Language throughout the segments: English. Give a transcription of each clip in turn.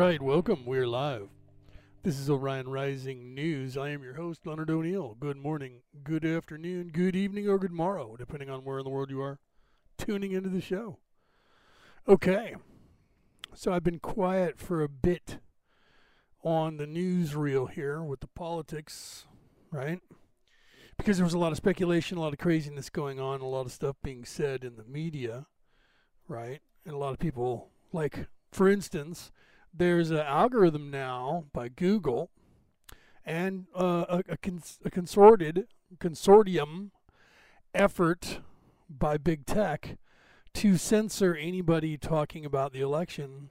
Right, welcome. We're live. This is Orion Rising News. I am your host, Leonard O'Neill. Good morning, good afternoon, good evening, or good morrow, depending on where in the world you are tuning into the show. Okay, so I've been quiet for a bit on the newsreel here with the politics, right? Because there was a lot of speculation, a lot of craziness going on, a lot of stuff being said in the media, right? And a lot of people, like, for instance, there's an algorithm now by Google and uh, a, a, cons- a consorted consortium effort by big tech to censor anybody talking about the election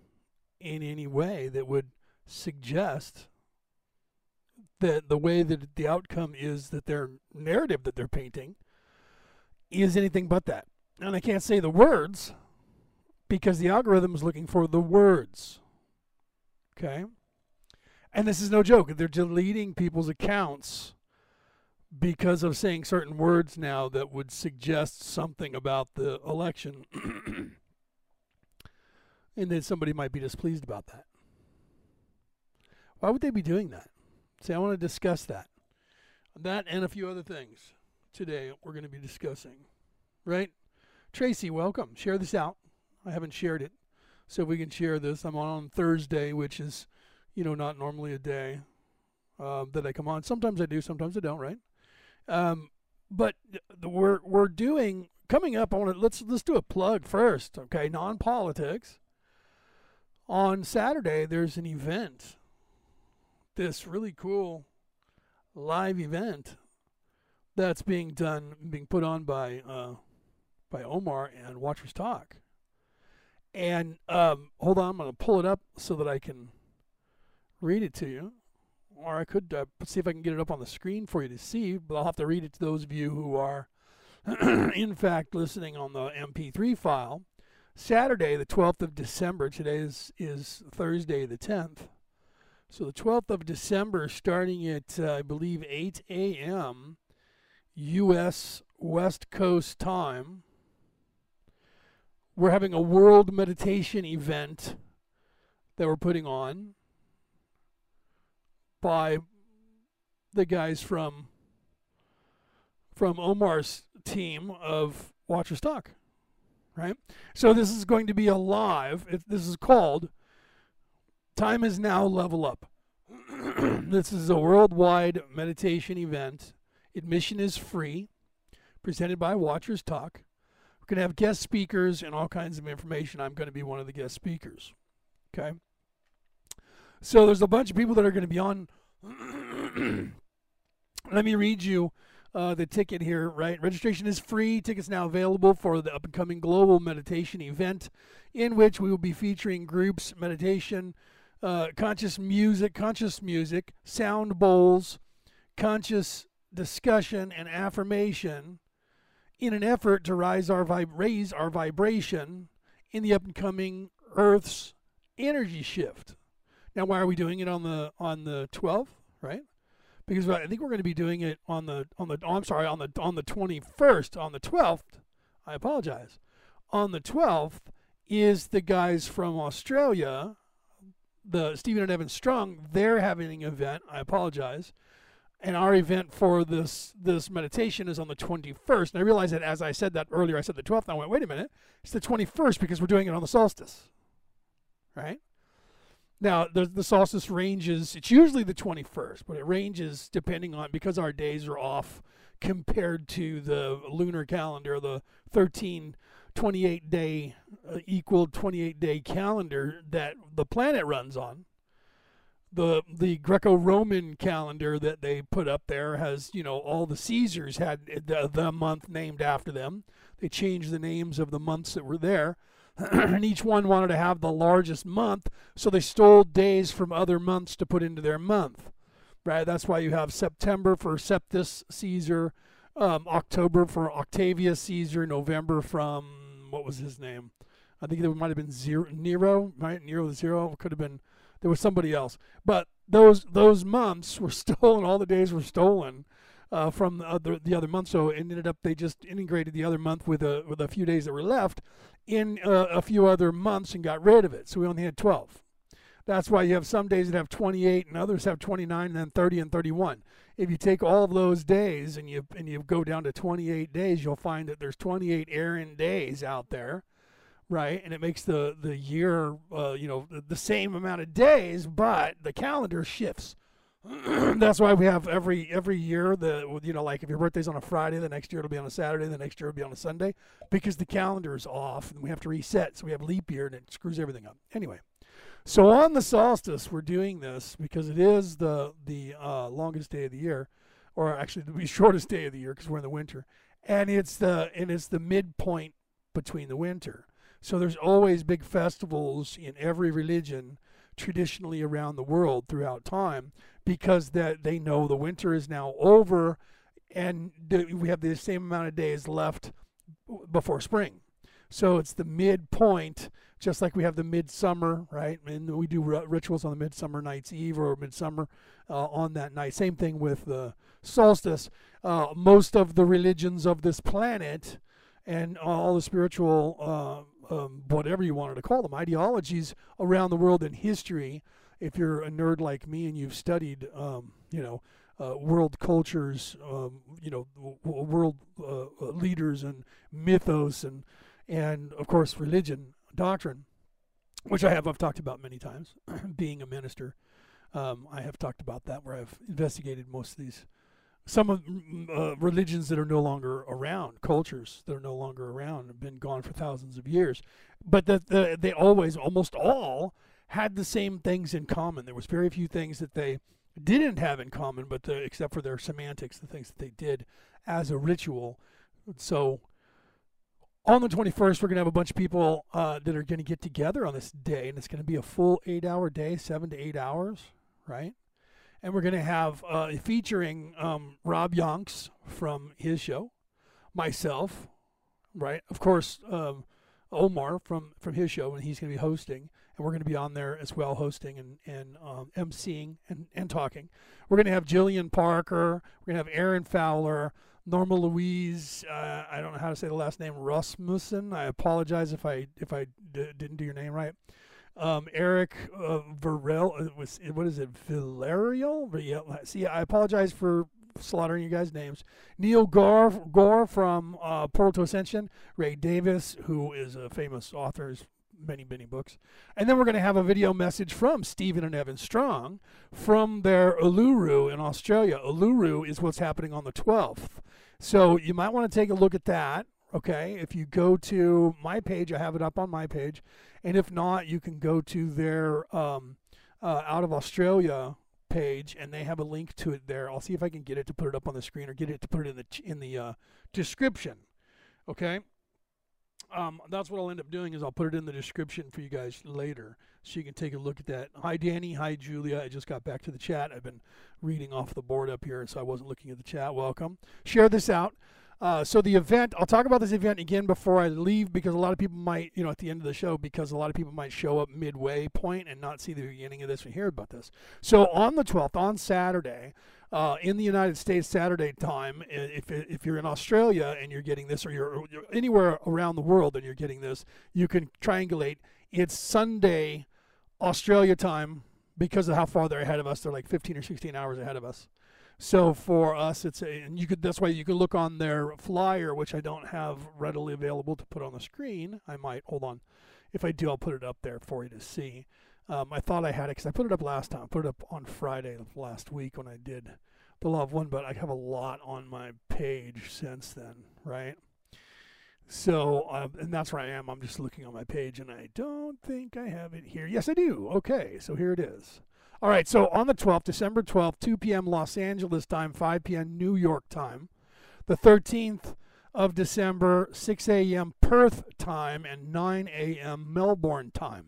in any way that would suggest that the way that the outcome is that their narrative that they're painting is anything but that. And I can't say the words because the algorithm is looking for the words. Okay? And this is no joke. They're deleting people's accounts because of saying certain words now that would suggest something about the election. and then somebody might be displeased about that. Why would they be doing that? See, I want to discuss that. That and a few other things today we're going to be discussing. Right? Tracy, welcome. Share this out. I haven't shared it. So we can share this, I'm on Thursday, which is, you know, not normally a day uh, that I come on. Sometimes I do, sometimes I don't, right? Um, but the, we're we're doing coming up. I want to let's let's do a plug first, okay? Non politics. On Saturday, there's an event. This really cool live event that's being done, being put on by uh, by Omar and Watchers Talk. And um, hold on, I'm going to pull it up so that I can read it to you. Or I could uh, see if I can get it up on the screen for you to see, but I'll have to read it to those of you who are, in fact, listening on the MP3 file. Saturday, the 12th of December, today is, is Thursday, the 10th. So the 12th of December, starting at, uh, I believe, 8 a.m. U.S. West Coast time we're having a world meditation event that we're putting on by the guys from from Omar's team of Watchers Talk, right? So this is going to be a live. It, this is called "Time is Now Level Up." this is a worldwide meditation event. Admission is free, presented by Watchers Talk going to have guest speakers and all kinds of information. I'm going to be one of the guest speakers. Okay. So there's a bunch of people that are going to be on. Let me read you uh, the ticket here, right? Registration is free. Tickets now available for the up and coming global meditation event, in which we will be featuring groups, meditation, uh, conscious music, conscious music, sound bowls, conscious discussion, and affirmation in an effort to rise our raise our vibration in the up and coming Earth's energy shift. Now, why are we doing it on the on the 12th, right? Because I think we're going to be doing it on the on the oh, I'm sorry on the on the 21st on the 12th. I apologize. On the 12th is the guys from Australia, the Stephen and Evan Strong. They're having an event. I apologize and our event for this this meditation is on the 21st. And I realized that as I said that earlier, I said the 12th. And I went, wait a minute, it's the 21st because we're doing it on the solstice, right? Now the the solstice ranges. It's usually the 21st, but it ranges depending on because our days are off compared to the lunar calendar, the 13 28 day uh, equal 28 day calendar that the planet runs on the the Greco-Roman calendar that they put up there has you know all the Caesars had the, the month named after them. They changed the names of the months that were there, and each one wanted to have the largest month, so they stole days from other months to put into their month. Right, that's why you have September for Septus Caesar, um, October for Octavius Caesar, November from what was his name? I think it might have been Zero, Nero, right? Nero the Zero could have been there was somebody else. But those those months were stolen. All the days were stolen uh, from the other, the other month. So it ended up they just integrated the other month with a with a few days that were left in uh, a few other months and got rid of it. So we only had twelve. That's why you have some days that have 28 and others have 29 and then 30 and 31. If you take all of those days and you and you go down to 28 days, you'll find that there's 28 errand days out there, right? And it makes the the year, uh, you know, the, same amount of days, but the calendar shifts. that's why we have every every year the you know like if your birthday's on a Friday, the next year it'll be on a Saturday, the next year it'll be on a Sunday because the calendar is off and we have to reset. So we have leap year and it screws everything up. Anyway, so on the solstice we're doing this because it is the the uh, longest day of the year, or actually the shortest day of the year because we're in the winter, and it's the and it's the midpoint between the winter. So there's always big festivals in every religion traditionally around the world throughout time because that they know the winter is now over and we have the same amount of days left before spring. So it's the midpoint, just like we have the midsummer, right? And we do rituals on the midsummer night's eve or midsummer uh, on that night. Same thing with the solstice. Uh, most of the religions of this planet and all the spiritual uh, um, whatever you wanted to call them, ideologies around the world in history. If you're a nerd like me and you've studied, um, you know, uh, world cultures, um, you know, w- world uh, uh, leaders and mythos and and of course religion, doctrine, which I have I've talked about many times. being a minister, um, I have talked about that where I've investigated most of these some of uh, religions that are no longer around, cultures that are no longer around, have been gone for thousands of years, but that the, they always, almost all, had the same things in common. There was very few things that they didn't have in common, but the, except for their semantics, the things that they did as a ritual. So on the 21st, we're going to have a bunch of people uh, that are going to get together on this day, and it's going to be a full eight-hour day, seven to eight hours, right? And we're going to have uh, featuring um, Rob Yonks from his show, myself, right? Of course, um, Omar from from his show, and he's going to be hosting, and we're going to be on there as well, hosting and and um, emceeing and and talking. We're going to have Jillian Parker. We're going to have Aaron Fowler. Norma Louise, uh, I don't know how to say the last name, Rasmussen. I apologize if I if I d- didn't do your name right um, Eric uh, Varel uh, was what is it Villarreal? Yeah, see, I apologize for slaughtering you guys' names. Neil Gore, Gore from uh, Portal to Ascension. Ray Davis, who is a famous author, many many books. And then we're going to have a video message from Stephen and Evan Strong from their Uluru in Australia. Uluru is what's happening on the 12th. So you might want to take a look at that. Okay, if you go to my page, I have it up on my page and if not, you can go to their um, uh, out of Australia page, and they have a link to it there. I'll see if I can get it to put it up on the screen or get it to put it in the in the uh, description. Okay. Um, that's what I'll end up doing is I'll put it in the description for you guys later, so you can take a look at that. Hi Danny, hi Julia. I just got back to the chat. I've been reading off the board up here, so I wasn't looking at the chat. Welcome. Share this out. Uh, so the event, I'll talk about this event again before I leave because a lot of people might, you know, at the end of the show, because a lot of people might show up midway point and not see the beginning of this and hear about this. So on the 12th, on Saturday, uh, in the United States Saturday time, if, if you're in Australia and you're getting this, or you're, you're anywhere around the world and you're getting this, you can triangulate. It's Sunday Australia time because of how far they're ahead of us. They're like 15 or 16 hours ahead of us. So for us, it's a, and you could that's why you could look on their flyer, which I don't have readily available to put on the screen. I might hold on. If I do, I'll put it up there for you to see. Um, I thought I had it because I put it up last time. I put it up on Friday last week when I did the Love One, but I have a lot on my page since then, right? So, um, and that's where I am. I'm just looking on my page, and I don't think I have it here. Yes, I do. Okay, so here it is. All right, so on the 12th, December 12th, 2 p.m. Los Angeles time, 5 p.m. New York time. The 13th of December, 6 a.m. Perth time and 9 a.m. Melbourne time.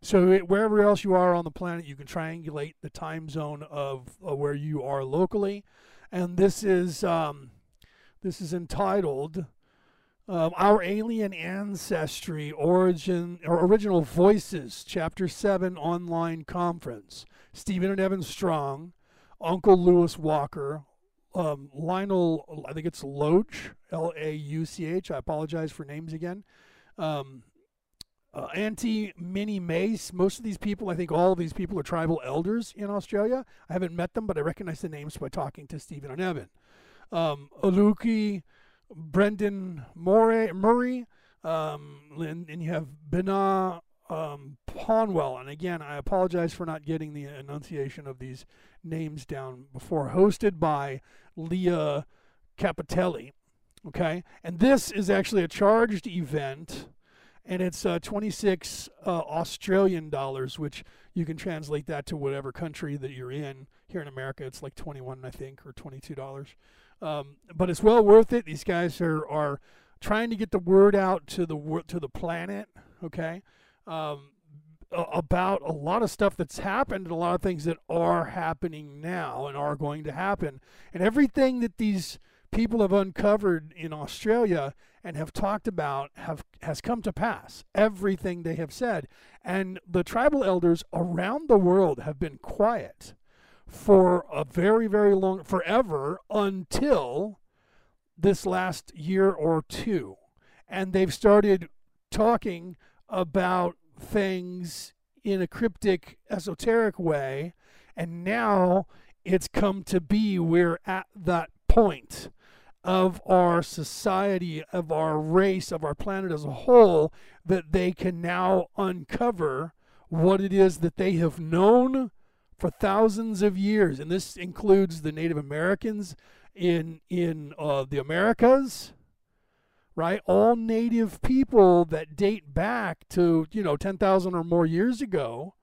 So wherever else you are on the planet, you can triangulate the time zone of, where you are locally, and this is um, this is entitled um, Our Alien Ancestry Origin or Original Voices, Chapter 7 Online Conference. Stephen and Evan Strong, Uncle Lewis Walker, um, Lionel, I think it's Loach, L A U C H. I apologize for names again. Um, uh, Anti Mini Mace. Most of these people, I think all of these people are tribal elders in Australia. I haven't met them, but I recognize the names by talking to Stephen and Evan. Um, Aluki, Brendan Murray, Murray um, and, and, you have Bina um, Ponwell. And again, I apologize for not getting the enunciation of these names down before. Hosted by Leah Capitelli. Okay, and this is actually a charged event, and it's uh, 26 uh, Australian dollars, which you can translate that to whatever country that you're in. Here in America, it's like 21, I think, or 22 dollars. Um, but it's well worth it. These guys are are trying to get the word out to the to the planet. Okay, um, about a lot of stuff that's happened and a lot of things that are happening now and are going to happen, and everything that these people have uncovered in Australia and have talked about have has come to pass. Everything they have said, and the tribal elders around the world have been quiet for a very very long forever until this last year or two, and they've started talking about things in a cryptic esoteric way and now it's come to be we're at that point of our society, of our race, of our planet as a whole, that they can now uncover what it is that they have known for thousands of years. And this includes the Native Americans in, in uh, the Americas, right? All native people that date back to, you know, 10,000 or more years ago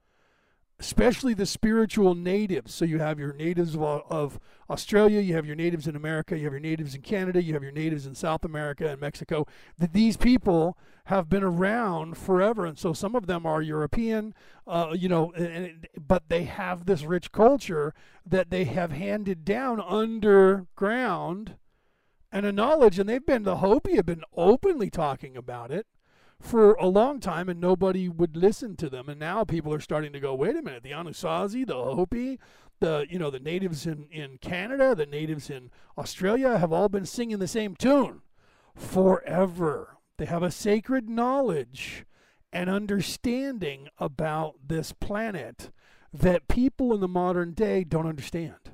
especially the spiritual natives. So you have your natives of, of, Australia, you have your natives in America, you have your natives in Canada, you have your natives in South America and Mexico. That these people have been around forever, and so some of them are European, uh, you know, and, but they have this rich culture that they have handed down underground and a knowledge, and they've been the Hopi have been openly talking about it for a long time and nobody would listen to them. And now people are starting to go, wait a minute, the Anasazi, the Hopi, the you know the natives in, in Canada, the natives in Australia have all been singing the same tune forever. They have a sacred knowledge and understanding about this planet that people in the modern day don't understand.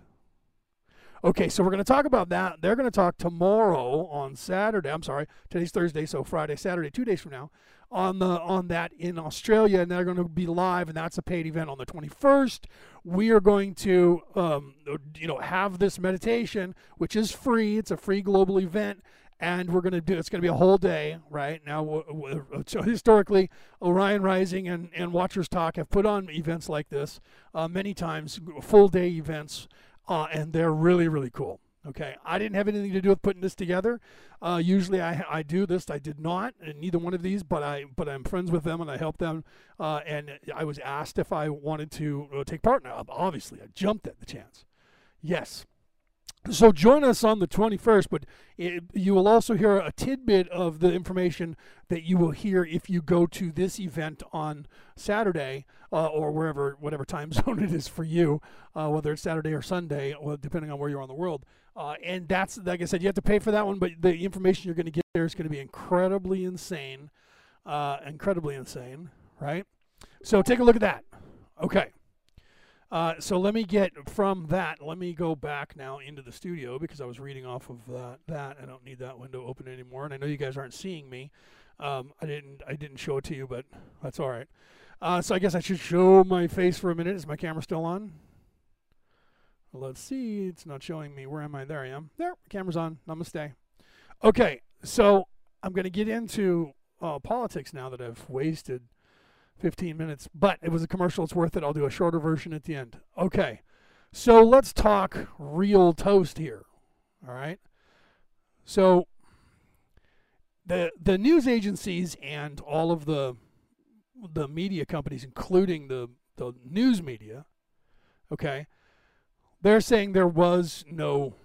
Okay, so we're going to talk about that. They're going to talk tomorrow on Saturday. I'm sorry, today's Thursday, so Friday, Saturday, two days from now, on the on that in Australia, and they're going to be live, and that's a paid event on the 21st. We are going to, um, you know, have this meditation, which is free. It's a free global event and we're going to do it's going to be a whole day right now so historically orion rising and, and watchers talk have put on events like this uh, many times full day events uh, and they're really really cool. Okay, I didn't have anything to do with putting this together. Uh, usually I, I do this. I did not, and neither one of these. But I but I'm friends with them and I help them. Uh, and I was asked if I wanted to uh, take part. Now, obviously, I jumped at the chance. Yes, so join us on the 21st, but it, you will also hear a tidbit of the information that you will hear if you go to this event on Saturday uh, or wherever, whatever time zone it is for you, uh, whether it's Saturday or Sunday, depending on where you are in the world. Uh, and that's, like I said, you have to pay for that one, but the information you're going to get there is going to be incredibly insane. Uh, incredibly insane, right? So take a look at that. Okay. Uh, so let me get from that. Let me go back now into the studio because I was reading off of that. That I don't need that window open anymore, and I know you guys aren't seeing me. Um, I didn't. I didn't show it to you, but that's all right. Uh, so I guess I should show my face for a minute. Is my camera still on? Let's see. It's not showing me. Where am I? There I am. There. Camera's on. Namaste. Okay. So I'm going to get into uh, politics now that I've wasted 15 minutes, but it was a commercial. It's worth it. I'll do a shorter version at the end. Okay. So let's talk real toast here. All right. So the the news agencies and all of the the media companies, including the the news media, okay, they're saying there was no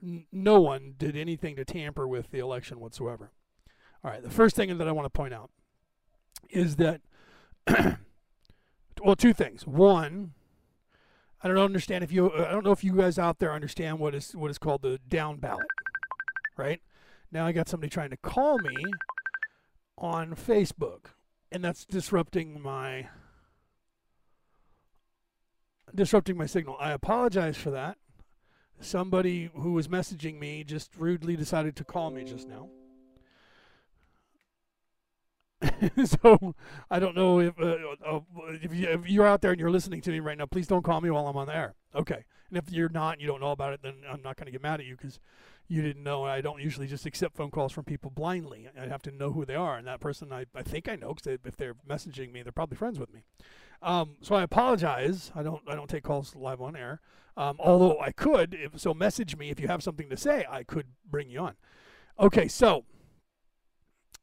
no one did anything to tamper with the election whatsoever. All right. The first thing that I want to point out is that well, two things. One, I don't understand if you uh, I don't know if you guys out there understand what is what is called the down ballot. Right? Now I got somebody trying to call me on Facebook. and that's disrupting my disrupting my signal. I apologize for that. Somebody who was messaging me just rudely decided to call me just now. so I don't know if uh, uh, if, you, are out there and you're listening to me right now, please don't call me while I'm on the air. Okay. And if you're not, you don't know about it, then I'm not going to get mad at you because you didn't know. I don't usually just accept phone calls from people blindly. I have to know who they are, and that person I, I think I know because if they're messaging me, they're probably friends with me. Um, so I apologize. I don't I don't take calls live on air. Um, although I could, if, so message me if you have something to say. I could bring you on. Okay, so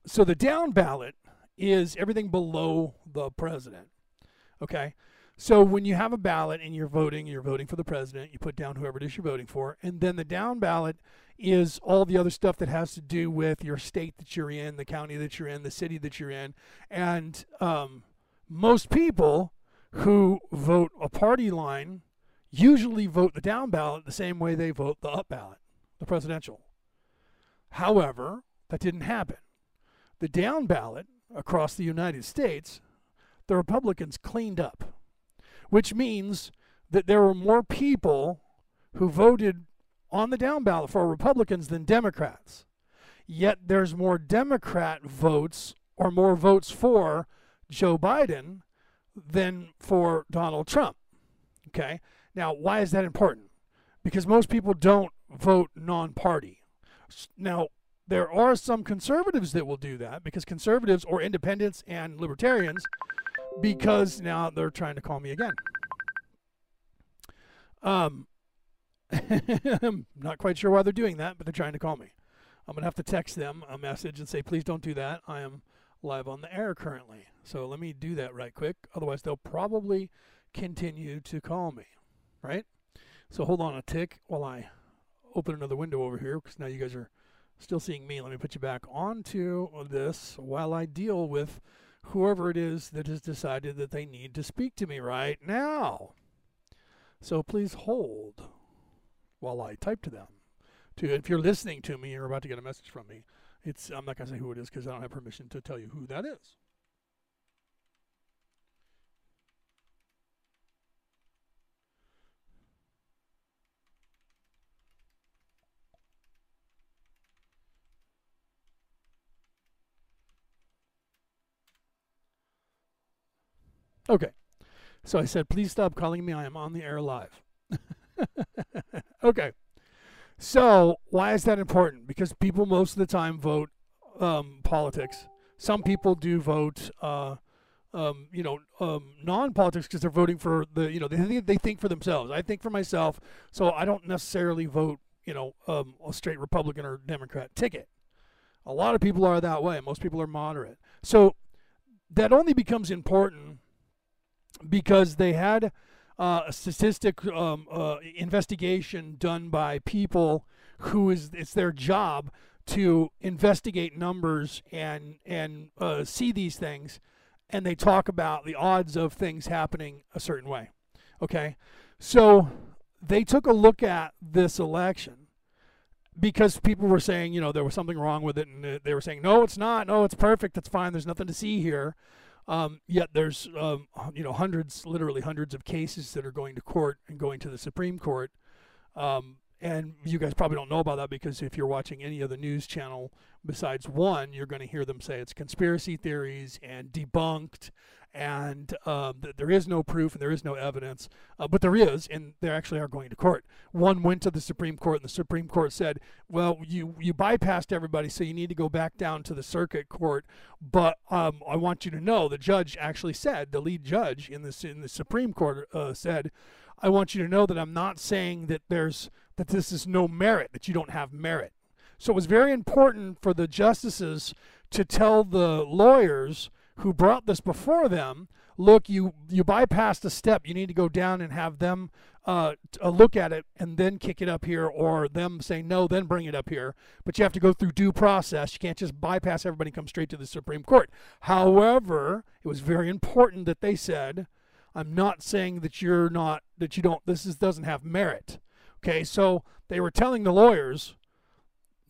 so the down ballot is everything below the president. Okay. So when you have a ballot and you're voting, you're voting for the president, you put down whoever it is you're voting for, and then the down ballot is all the other stuff that has to do with your state that you're in, the county that you're in, the city that you're in, and um, most people who vote a party line usually vote the down ballot the same way they vote the up ballot, the presidential. However, that didn't happen. The down ballot across the United States, the Republicans cleaned up, which means that there were more people who voted on the down ballot for Republicans than Democrats. Yet there's more Democrat votes or more votes for Joe Biden than for Donald Trump. Okay? Now, why is that important? Because most people don't vote non party. Now, there are some conservatives that will do that because conservatives or independents and libertarians, because now they're trying to call me again. Um, I'm not quite sure why they're doing that, but they're trying to call me. I'm going to have to text them a message and say, please don't do that. I am live on the air currently. So let me do that right quick. Otherwise, they'll probably continue to call me, right? So hold on a tick while I open another window over here because now you guys are still seeing me. Let me put you back onto this while I deal with whoever it is that has decided that they need to speak to me right now. So please hold while I type to them. To if you're listening to me, you're about to get a message from me. It's I'm not gonna say who it is because I don't have permission to tell you who that is. Okay. So I said, please stop calling me. I am on the air live. okay. So why is that important? Because people most of the time vote um, politics. Some people do vote, uh, um, you know, um, non-politics because they're voting for the, you know, they they think for themselves. I think for myself, so I don't necessarily vote, you know, um, a straight Republican or Democrat ticket. A lot of people are that way. Most people are moderate. So that only becomes important because they had uh, a statistic um, uh, investigation done by people who is it's their job to investigate numbers and and uh, see these things, and they talk about the odds of things happening a certain way. Okay, so they took a look at this election because people were saying, you know, there was something wrong with it, and they were saying, no, it's not, no, it's perfect, it's fine, there's nothing to see here. Um, yet there's um, you know hundreds, literally hundreds of cases that are going to court and going to the Supreme Court. Um, and you guys probably don't know about that because if you're watching any other news channel besides one, you're going to hear them say it's conspiracy theories and debunked and um, th- there is no proof and there is no evidence, uh, but there is, and they actually are going to court. One went to the Supreme Court, and the Supreme Court said, "Well, you you bypassed everybody, so you need to go back down to the circuit court." But um, I want you to know, the judge actually said, the lead judge in this in the Supreme Court uh, said, "I want you to know that I'm not saying that there's that this is no merit, that you don't have merit." So it was very important for the justices to tell the lawyers who brought this before them, look, you you bypassed a step. You need to go down and have them uh, uh, look at it and then kick it up here, or them say no, then bring it up here. But you have to go through due process. You can't just bypass everybody and come straight to the Supreme Court. However, it was very important that they said, "I'm not saying that you're not that you don't. This is, doesn't have merit." Okay, so they were telling the lawyers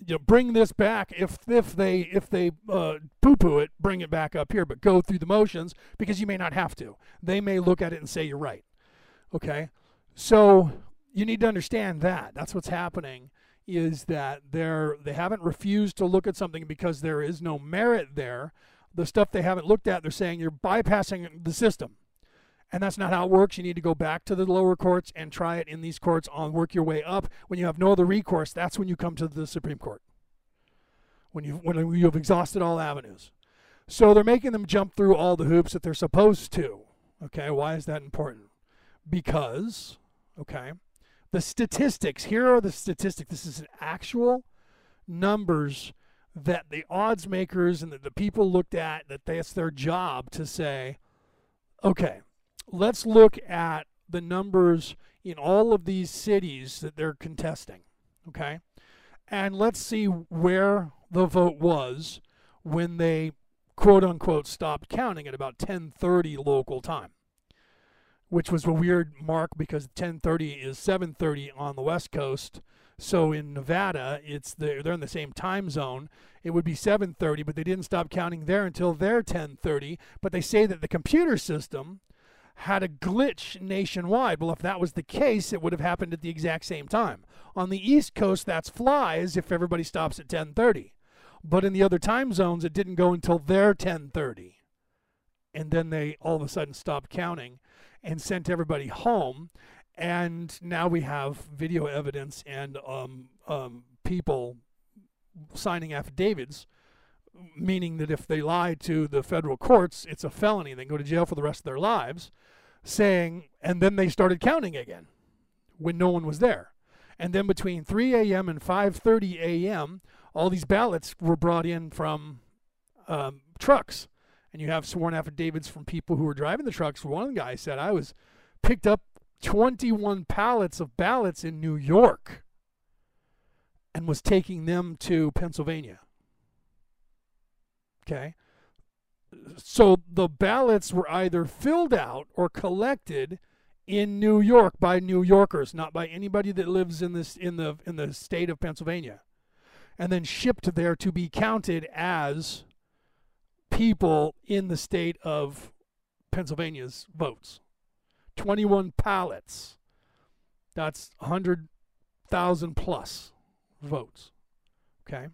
you know, bring this back if if they if they uh, poo-poo it, bring it back up here, but go through the motions because you may not have to. They may look at it and say you're right. Okay, so you need to understand that that's what's happening is that they're they haven't refused to look at something because there is no merit there. The stuff they haven't looked at, they're saying you're bypassing the system. And that's not how it works. You need to go back to the lower courts and try it in these courts on work your way up. When you have no other recourse, that's when you come to the Supreme Court. When you when you've exhausted all avenues. So they're making them jump through all the hoops that they're supposed to. Okay, why is that important? Because, okay, the statistics, here are the statistics. This is an actual numbers that the odds makers and the, the people looked at that that's their job to say, okay, let's look at the numbers in all of these cities that they're contesting, okay? And let's see where the vote was when they quote unquote stopped counting at about 10:30 local time. Which was a weird mark because 10:30 is 7:30 on the West Coast. So in Nevada, it's the, they're in the same time zone. It would be 7:30, but they didn't stop counting there until their 10:30. But they say that the computer system had a glitch nationwide. Well, if that was the case, it would have happened at the exact same time. On the East Coast, that's flies if everybody stops at 10:30. But in the other time zones, it didn't go until their 10:30. And then they all of a sudden stopped counting and sent everybody home. And now we have video evidence and um, um, people signing affidavits meaning that if they lie to the federal courts, it's a felony. They go to jail for the rest of their lives saying, and then they started counting again when no one was there. And then between 3 a.m. and 5:30 a.m., all these ballots were brought in from um, trucks, and you have sworn affidavits from people who were driving the trucks. One guy said, "I was picked up 21 pallets of ballots in New York, and was taking them to Pennsylvania." Okay, so the ballots were either filled out or collected in New York by New Yorkers, not by anybody that lives in this in the in the state of Pennsylvania, and then shipped there to be counted as people in the state of Pennsylvania's votes. 21 pallets. That's 100,000 plus votes. Okay?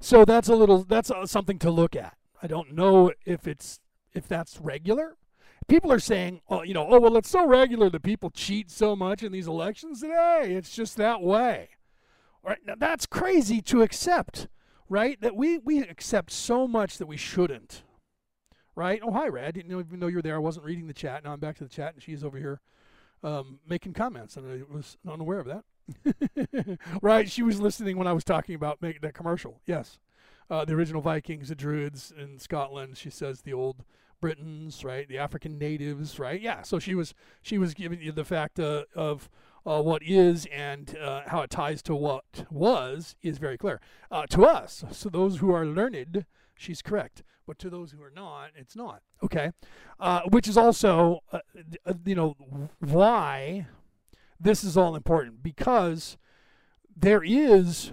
So that's a little that's uh, something to look at. I don't know if it's if that's regular. People are saying, oh, you know, oh well, it's so regular that people cheat so much in these elections today. It's just that way. All right now, that's crazy to accept, right? That we we accept so much that we shouldn't, right? Oh hi, Rad. Didn't even know you were there. I wasn't reading the chat. Now I'm back to the chat, and she's over here um, making comments, and I was unaware of that. right? She was listening when I was talking about making that commercial. Yes. Uh, the original Vikings, the Druids in Scotland. She says the old Britons, right? The African natives, right? Yeah. So she was she was giving you the fact uh, of uh, what is and uh, how it ties to what was is very clear uh, to us. So those who are learned, she's correct. But to those who are not, it's not. Okay. Uh, which is also, you know, why this is all important because there is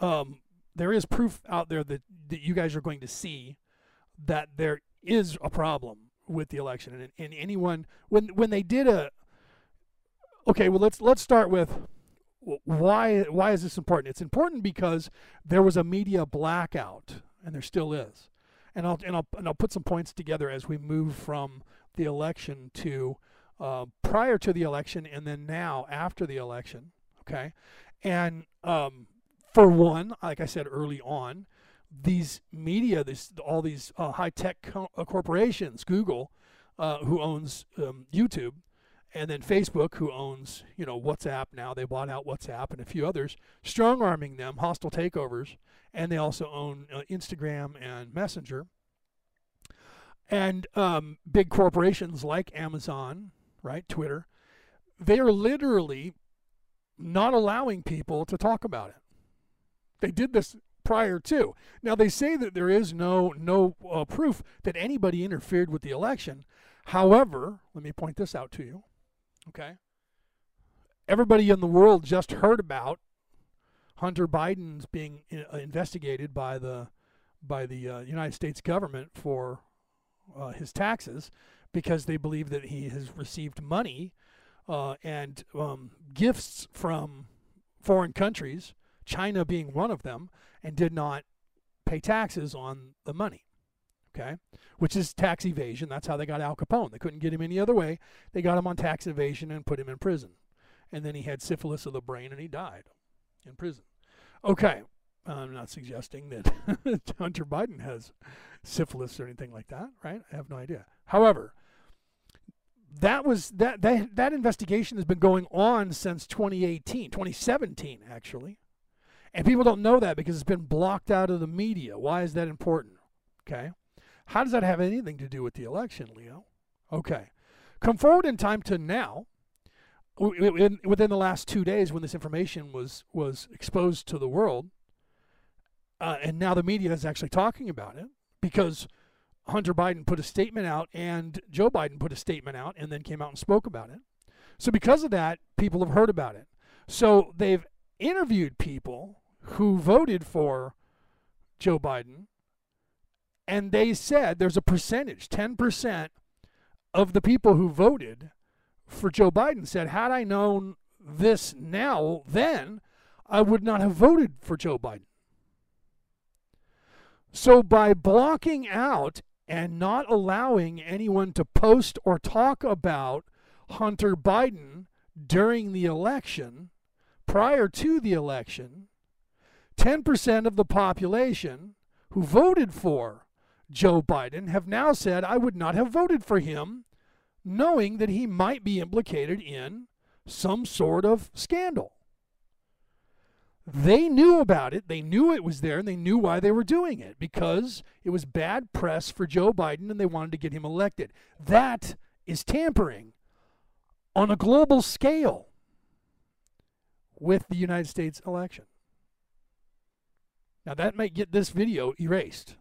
um, there is proof out there that, that you guys are going to see that there is a problem with the election. And, and anyone when when they did a okay well let's let's start with why why is this important? It's important because there was a media blackout and there still is. And I'll and I'll and I'll put some points together as we move from the election to uh, prior to the election and then now after the election. Okay. And um, for one, like I said early on, these media, this, all these uh, high tech co- uh, corporations, Google, uh, who owns um, YouTube, and then Facebook, who owns you know WhatsApp now, they bought out WhatsApp and a few others, strong arming them, hostile takeovers, and they also own uh, Instagram and Messenger. And um, big corporations like Amazon, right, Twitter, they are literally not allowing people to talk about it. They did this prior to. Now they say that there is no no uh, proof that anybody interfered with the election. However, let me point this out to you. Okay? Everybody in the world just heard about Hunter Biden's being uh, investigated by the by the uh, United States government for uh, his taxes because they believe that he has received money uh, and um, gifts from foreign countries, China being one of them, and did not pay taxes on the money. Okay, which is tax evasion. That's how they got Al Capone. They couldn't get him any other way. They got him on tax evasion and put him in prison. And then he had syphilis of the brain and he died in prison. Okay, I'm not suggesting that Hunter Biden has syphilis or anything like that, right? I have no idea. However, that was that that that investigation has been going on since 2018, 2017 actually. And people don't know that because it's been blocked out of the media. Why is that important? Okay. How does that have anything to do with the election, Leo? Okay. Come forward in time to now. Within the last two days, when this information was was exposed to the world, uh, and now the media is actually talking about it because Hunter Biden put a statement out and Joe Biden put a statement out and then came out and spoke about it. So because of that, people have heard about it. So they've interviewed people who voted for Joe Biden and they said there's a percentage, 10% of the people who voted for Joe Biden said, had I known this now, then I would not have voted for Joe Biden. So by blocking out and not allowing anyone to post or talk about Hunter Biden during the election, prior to the election, 10% of the population who voted for Joe Biden have now said, I would not have voted for him, knowing that he might be implicated in some sort of scandal. They knew about it, they knew it was there, and they knew why they were doing it because it was bad press for Joe Biden and they wanted to get him elected. That is tampering on a global scale with the United States election. Now, that might get this video erased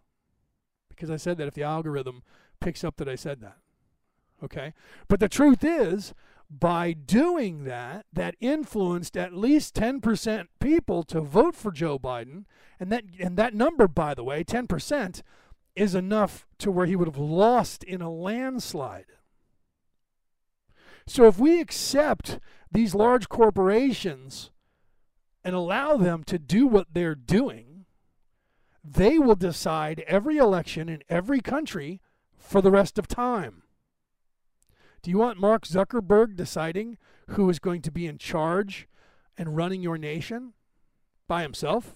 because I said that if the algorithm picks up that I said that. Okay? But the truth is, by doing that, that influenced at least 10% people to vote for Joe Biden. And that, and that number, by the way, 10%, is enough to where he would have lost in a landslide. So if we accept these large corporations and allow them to do what they're doing, they will decide every election in every country for the rest of time. Do you want Mark Zuckerberg deciding who is going to be in charge and running your nation by himself?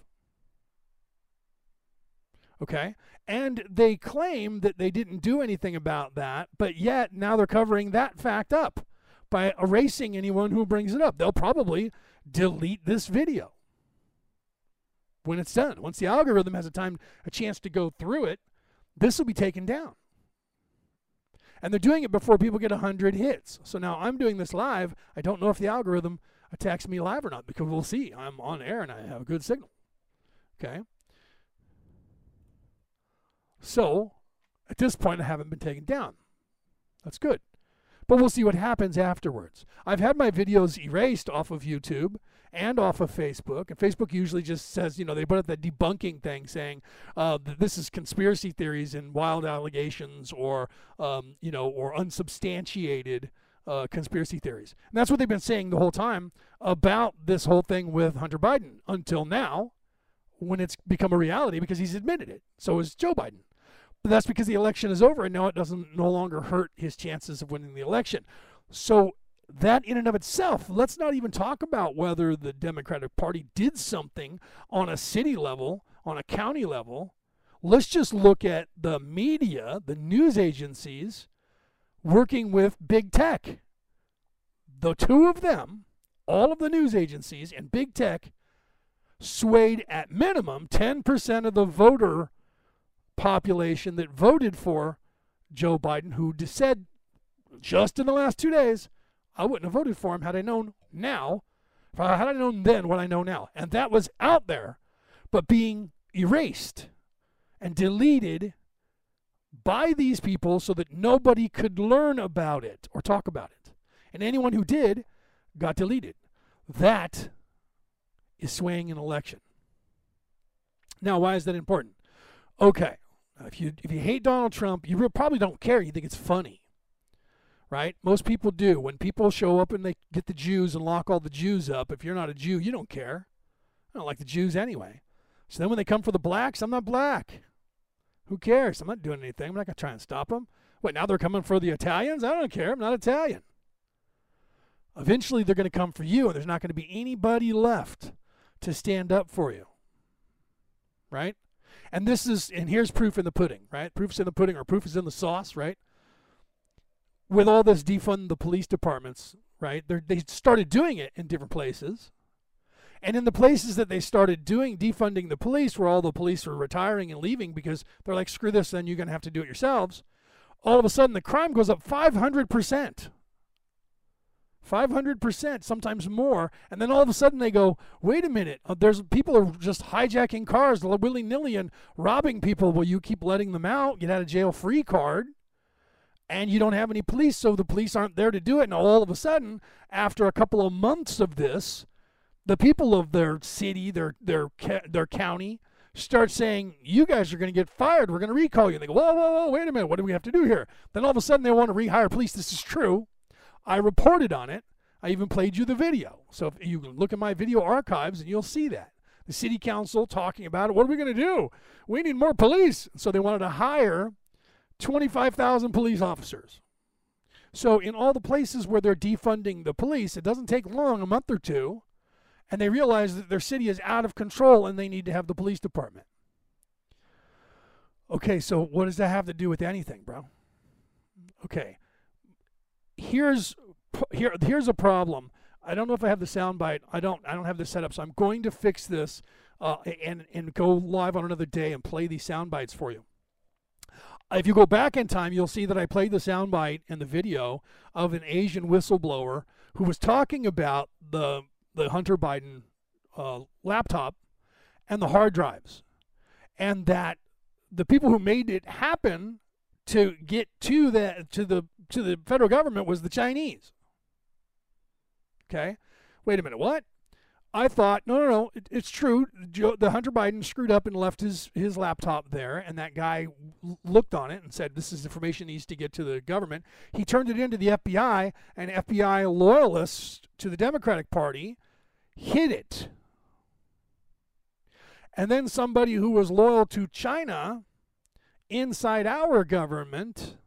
Okay. And they claim that they didn't do anything about that, but yet now they're covering that fact up by erasing anyone who brings it up. They'll probably delete this video when it's done. Once the algorithm has a time, a chance to go through it, this will be taken down. And they're doing it before people get 100 hits. So now I'm doing this live. I don't know if the algorithm attacks me live or not because we'll see. I'm on air and I have a good signal. Okay? So at this point, I haven't been taken down. That's good. But we'll see what happens afterwards. I've had my videos erased off of YouTube and off of Facebook. And Facebook usually just says, you know, they put up that debunking thing saying uh, that this is conspiracy theories and wild allegations or, um, you know, or unsubstantiated uh, conspiracy theories. And that's what they've been saying the whole time about this whole thing with Hunter Biden until now when it's become a reality because he's admitted it. So is Joe Biden. But that's because the election is over and now it doesn't no longer hurt his chances of winning the election. So that in and of itself, let's not even talk about whether the Democratic Party did something on a city level, on a county level. Let's just look at the media, the news agencies working with big tech. The two of them, all of the news agencies and big tech, swayed at minimum 10% of the voter population that voted for Joe Biden, who said just in the last two days, I wouldn't have voted for him had I known now, had I known then what I know now. And that was out there, but being erased and deleted by these people so that nobody could learn about it or talk about it. And anyone who did got deleted. That is swaying an election. Now, why is that important? Okay, if you if you hate Donald Trump, you probably don't care. You think it's funny, right? Most people do. When people show up and they get the Jews and lock all the Jews up, if you're not a Jew, you don't care. I don't like the Jews anyway. So then when they come for the blacks, I'm not black. Who cares? I'm not doing anything. I'm not going to try and stop them. Wait, now they're coming for the Italians? I don't care. I'm not Italian. Eventually, they're going to come for you, and there's not going to be anybody left to stand up for you. Right? And this is, and here's proof in the pudding, right? Proof's in the pudding, or proof is in the sauce, right? With all this defund the police departments, right? They started doing it in different places. And in the places that they started doing defunding the police, where all the police were retiring and leaving because they're like, screw this, then you're going to have to do it yourselves, all of a sudden the crime goes up 500%. 500%, sometimes more. And then all of a sudden they go, wait a minute, uh, there's people are just hijacking cars willy nilly and robbing people. Well, you keep letting them out, get out of jail free card, and you don't have any police, so the police aren't there to do it. And all of a sudden, after a couple of months of this, the people of their city, their their their county, start saying, "You guys are going to get fired. We're going to recall you." And they go, "Whoa, whoa, whoa! Wait a minute. What do we have to do here?" Then all of a sudden, they want to rehire police. This is true. I reported on it. I even played you the video. So if you look at my video archives, and you'll see that the city council talking about it. What are we going to do? We need more police. So they wanted to hire 25,000 police officers. So in all the places where they're defunding the police, it doesn't take long, a month or two and they realize that their city is out of control and they need to have the police department. Okay, so what does that have to do with anything, bro? Okay. Here's here here's a problem. I don't know if I have the soundbite. I don't I don't have the setup, so I'm going to fix this uh, and and go live on another day and play these sound bites for you. If you go back in time, you'll see that I played the soundbite in the video of an Asian whistleblower who was talking about the the Hunter Biden uh, laptop and the hard drives, and that the people who made it happen to get to the to the to the federal government was the Chinese. Okay, wait a minute, what? I thought, no, no, no, it, it's true. Joe, the Hunter Biden screwed up and left his, his laptop there, and that guy looked on it and said, this is information needs to get to the government. He turned it into the FBI, and FBI loyalists to the Democratic Party hid it. And then somebody who was loyal to China inside our government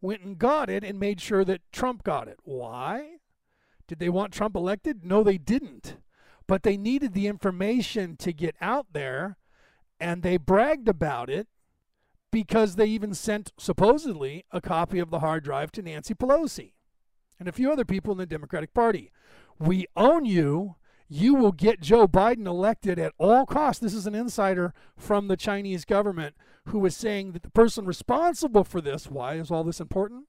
went and got it and made sure that Trump got it. Why? Did they want Trump elected? No, they didn't. But they needed the information to get out there, and they bragged about it because they even sent, supposedly, a copy of the hard drive to Nancy Pelosi and a few other people in the Democratic Party. We own you. You will get Joe Biden elected at all costs. This is an insider from the Chinese government who was saying that the person responsible for this, why is all this important,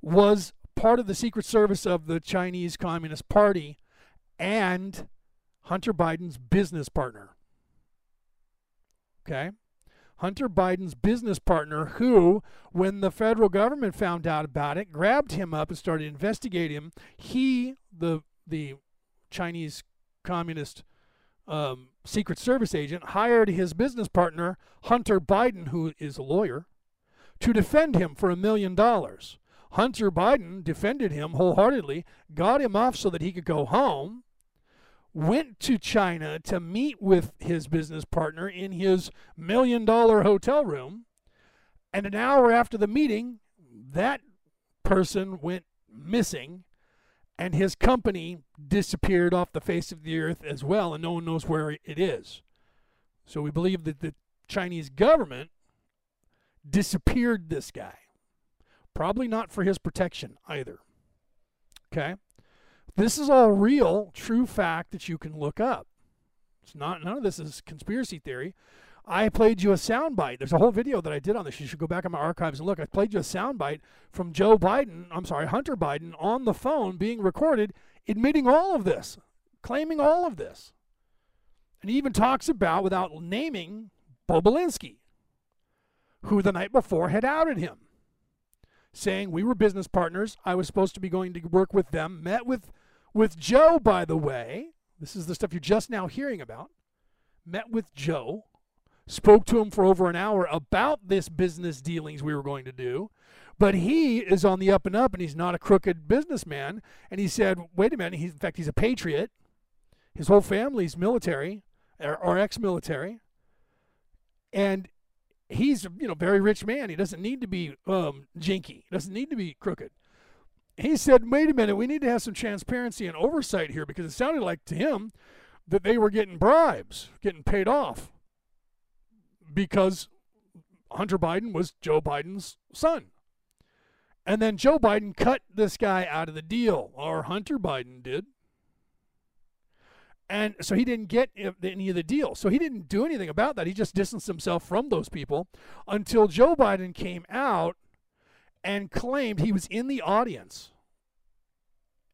was part of the Secret Service of the Chinese Communist Party and Hunter Biden's business partner. Okay? Hunter Biden's business partner, who, when the federal government found out about it, grabbed him up and started investigating him. He, the the Chinese communist um, Secret Service agent hired his business partner, Hunter Biden, who is a lawyer, to defend him for a million dollars. Hunter Biden defended him wholeheartedly, got him off so that he could go home, went to China to meet with his business partner in his million dollar hotel room. And an hour after the meeting, that person went missing and his company disappeared off the face of the earth as well, and no one knows where it is. So we believe that the Chinese government disappeared this guy. Probably not for his protection either. Okay? This is all real, true fact that you can look up. It's not none of this is conspiracy theory. I played you a soundbite. There's a whole video that I did on this. You should go back in my archives and look. I played you a soundbite from Joe Biden, I'm sorry, Hunter Biden, on the phone being recorded, admitting all of this, claiming all of this. And he even talks about, without naming, Bobulinski, who the night before had outed him, saying we were business partners. I was supposed to be going to work with them. Met with with Joe, by the way, This is the stuff you're just now hearing about. Met with Joe, spoke to him for over an hour about this business dealings we were going to do. But he is on the up and up and he's not a crooked businessman. And he said, wait a minute. He's, in fact, he's a patriot. His whole family's military or, ex military. And he's you know very rich man. He doesn't need to be um, jinky. He doesn't need to be crooked. He said, "Wait a minute, we need to have some transparency and oversight here because it sounded like to him that they were getting bribes, getting paid off because Hunter Biden was Joe Biden's son." And then Joe Biden cut this guy out of the deal, or Hunter Biden did. And so he didn't get any of the deal. So he didn't do anything about that. He just distanced himself from those people until Joe Biden came out and claimed he was in the audience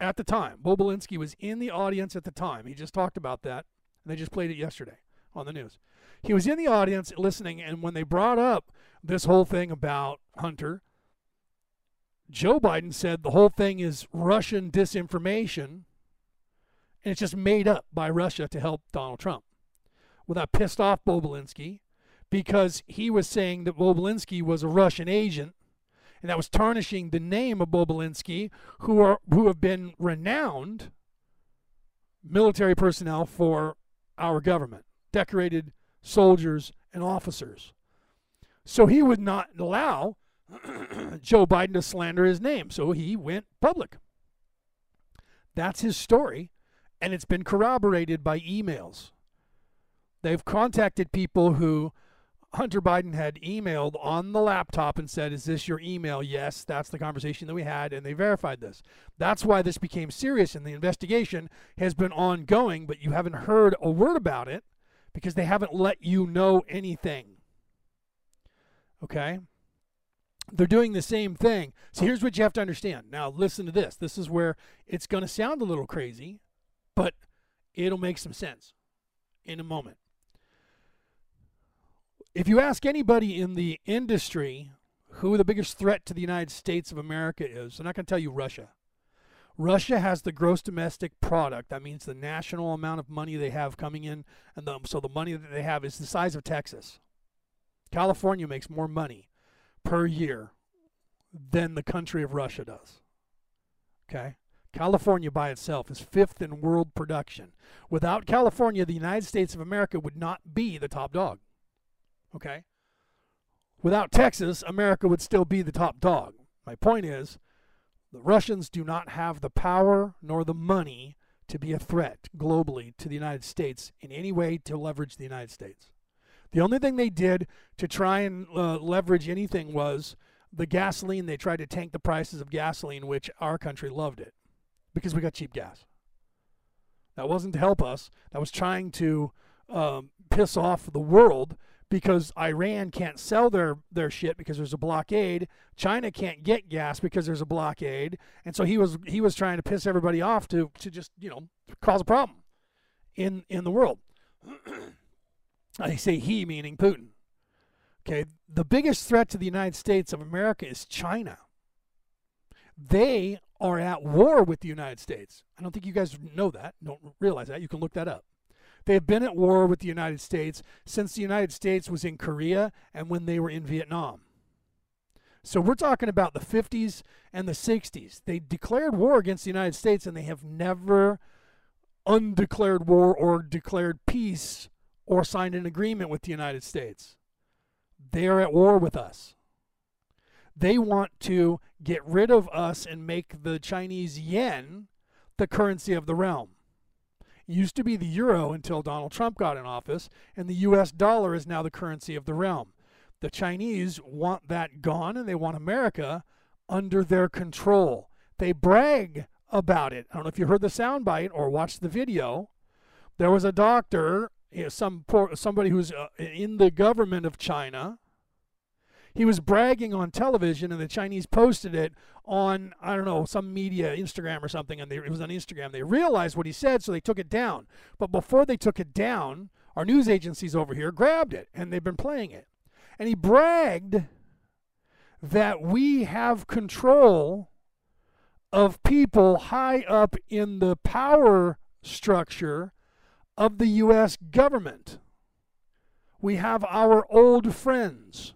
at the time. Bobulinski was in the audience at the time. He just talked about that, and they just played it yesterday on the news. He was in the audience listening, and when they brought up this whole thing about Hunter, Joe Biden said the whole thing is Russian disinformation and it's just made up by Russia to help Donald Trump. Well, that pissed off Bobulinski because he was saying that Bobulinski was a Russian agent, and that was tarnishing the name of Bobulinski, who are who have been renowned military personnel for our government, decorated soldiers and officers. So he would not allow Joe Biden to slander his name, so he went public. That's his story and it's been corroborated by emails. They've contacted people who Hunter Biden had emailed on the laptop and said, Is this your email? Yes, that's the conversation that we had, and they verified this. That's why this became serious, and the investigation has been ongoing, but you haven't heard a word about it because they haven't let you know anything. Okay? They're doing the same thing. So here's what you have to understand. Now, listen to this. This is where it's going to sound a little crazy, but it'll make some sense in a moment. If you ask anybody in the industry who the biggest threat to the United States of America is, they're not going to tell you Russia. Russia has the gross domestic product. That means the national amount of money they have coming in, and the, so the money that they have is the size of Texas. California makes more money per year than the country of Russia does. Okay? California by itself is fifth in world production. Without California, the United States of America would not be the top dog. Okay? Without Texas, America would still be the top dog. My point is, the Russians do not have the power nor the money to be a threat globally to the United States in any way to leverage the United States. The only thing they did to try and uh, leverage anything was the gasoline. They tried to tank the prices of gasoline, which our country loved it because we got cheap gas. That wasn't to help us. That was trying to um, piss off the world because Iran can't sell their, their shit because there's a blockade. China can't get gas because there's a blockade. And so he was he was trying to piss everybody off to, to just, you know, cause a problem in in the world. I say he meaning Putin. Okay, the biggest threat to the United States of America is China. They are at war with the United States. I don't think you guys know that, don't realize that. You can look that up. They have been at war with the United States since the United States was in Korea and when they were in Vietnam. So we're talking about the 50s and the 60s. They declared war against the United States and they have never undeclared war or declared peace or signed an agreement with the United States. They are at war with us. They want to get rid of us and make the Chinese yen the currency of the realm. Used to be the euro until Donald Trump got in office, and the US dollar is now the currency of the realm. The Chinese want that gone, and they want America under their control. They brag about it. I don't know if you heard the soundbite or watched the video. There was a doctor, some poor, somebody who's uh, in the government of China, he was bragging on television, and the Chinese posted it on I don't know some media, Instagram or something, and they, it was on Instagram. They realized what he said, so they took it down. But before they took it down, our news agencies over here grabbed it, and they've been playing it. And he bragged that we have control of people high up in the power structure of the U.S. government. We have our old friends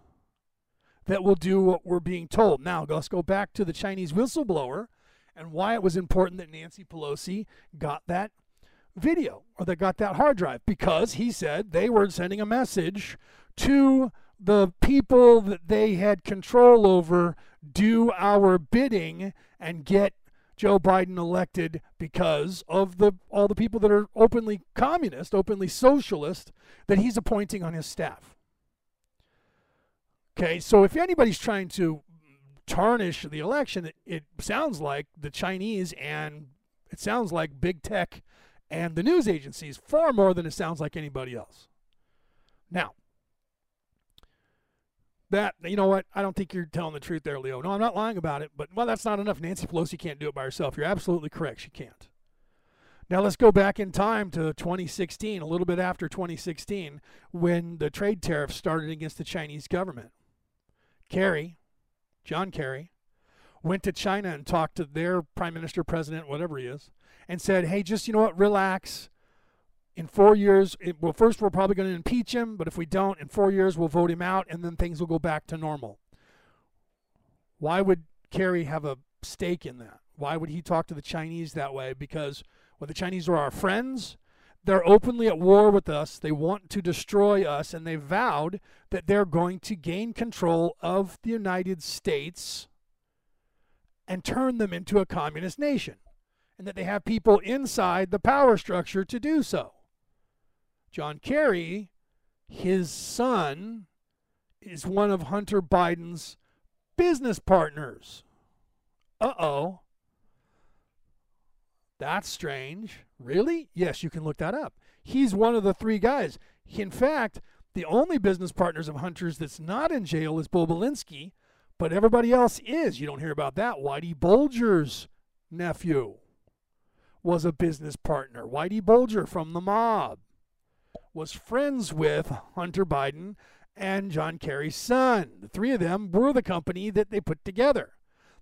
that will do what we're being told. Now, let's go back to the Chinese whistleblower and why it was important that Nancy Pelosi got that video or that got that hard drive because he said they were sending a message to the people that they had control over do our bidding and get Joe Biden elected because of the all the people that are openly communist, openly socialist that he's appointing on his staff. Okay, so if anybody's trying to tarnish the election, it, it sounds like the Chinese and it sounds like big tech and the news agencies far more than it sounds like anybody else. Now, that you know what? I don't think you're telling the truth there, Leo. No, I'm not lying about it, but well, that's not enough. Nancy Pelosi can't do it by herself. You're absolutely correct. She can't. Now let's go back in time to 2016, a little bit after 2016, when the trade tariffs started against the Chinese government. Kerry, John Kerry, went to China and talked to their prime minister, president, whatever he is, and said, "Hey, just you know what? Relax in four years, it, well, first we're probably going to impeach him, but if we don't, in four years we'll vote him out, and then things will go back to normal. Why would Kerry have a stake in that? Why would he talk to the Chinese that way? Because well, the Chinese are our friends. They're openly at war with us. They want to destroy us, and they vowed that they're going to gain control of the United States and turn them into a communist nation, and that they have people inside the power structure to do so. John Kerry, his son, is one of Hunter Biden's business partners. Uh oh. That's strange. Really? Yes, you can look that up. He's one of the three guys. In fact, the only business partners of Hunter's that's not in jail is Bobulinski, but everybody else is. You don't hear about that. Whitey Bulger's nephew was a business partner. Whitey Bulger from the mob was friends with Hunter Biden and John Kerry's son. The three of them were the company that they put together.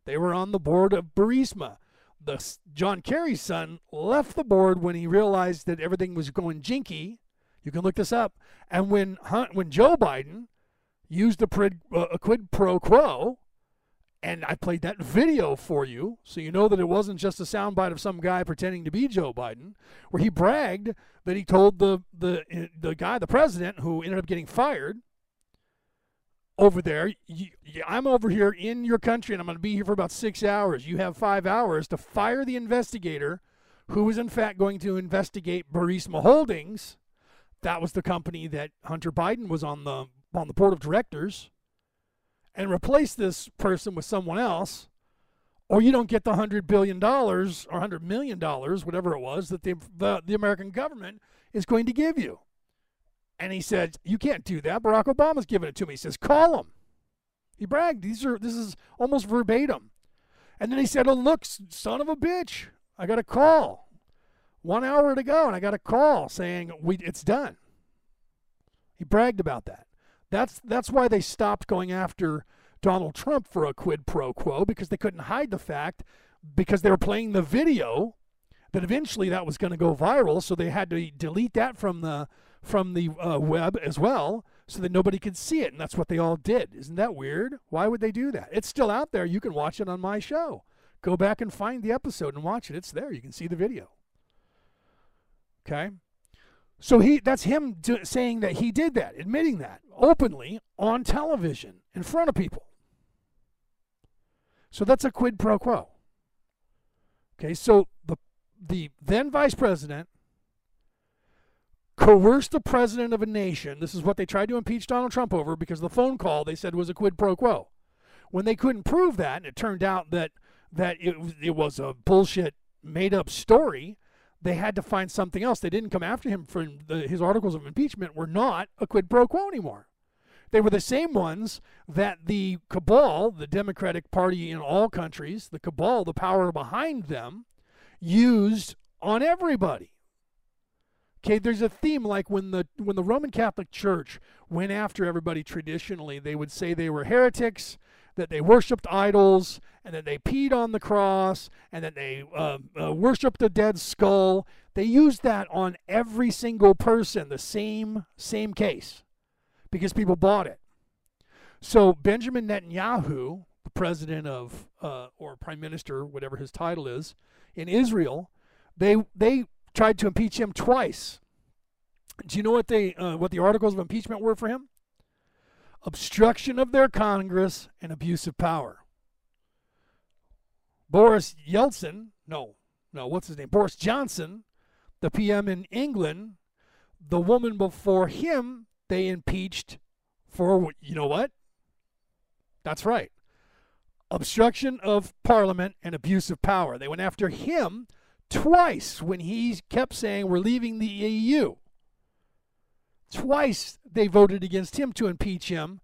They were on the board of Burisma. The John Kerry's son left the board when he realized that everything was going jinky. You can look this up. And when Hunt, when Joe Biden used a, prid, uh, a quid pro quo and I played that video for you, so you know that it wasn't just a soundbite of some guy pretending to be Joe Biden, where he bragged that he told the the the guy, the president, who ended up getting fired over there, I'm over here in your country, and I'm going to be here for about six hours. You have five hours to fire the investigator, who was in fact going to investigate Burisma Holdings. That was the company that Hunter Biden was on the on the board of directors and replace this person with someone else, or you don't get the hundred billion dollars or hundred million dollars, whatever it was, that the, the the American government is going to give you. And he said, "You can't do that. Barack Obama's giving it to me." He says, "Call him." He bragged. These are this is almost verbatim. And then he said, "Oh look, son of a bitch, I got a call. One hour to go, and I got a call saying we it's done." He bragged about that. That's that's why they stopped going after Donald Trump for a quid pro quo because they couldn't hide the fact because they were playing the video that eventually that was going to go viral so they had to delete that from the from the uh, web as well so that nobody could see it and that's what they all did. Isn't that weird? Why would they do that? It's still out there. You can watch it on my show. Go back and find the episode and watch it. It's there. You can see the video. Okay? So he that's him do, saying that he did that, admitting that openly on television in front of people. So that's a quid pro quo. Okay, so the the then vice president coerced the president of a nation. This is what they tried to impeach Donald Trump over because the phone call they said was a quid pro quo. When they couldn't prove that, and it turned out that that it, it was a bullshit made up story, they had to find something else. They didn't come after him for the, his articles of impeachment were not a quid pro quo anymore. They were the same ones that the cabal, the Democratic Party in all countries, the cabal, the power behind them, used on everybody. Okay, there's a theme like when the when the Roman Catholic Church went after everybody traditionally, they would say they were heretics, that they worshipped idols and then they peed on the cross and then they uh, uh, worshiped a dead skull. They used that on every single person, the same same case, because people bought it. So Benjamin Netanyahu, the president of uh, or prime minister, whatever his title is, in Israel, they they tried to impeach him twice. Do you know what they uh, what the articles of impeachment were for him? Obstruction of their Congress and abuse of power. Boris Yeltsin, no, no, what's his name? Boris Johnson, the PM in England, the woman before him, they impeached for, you know what? That's right. Obstruction of parliament and abuse of power. They went after him twice when he kept saying, We're leaving the EU. Twice they voted against him to impeach him,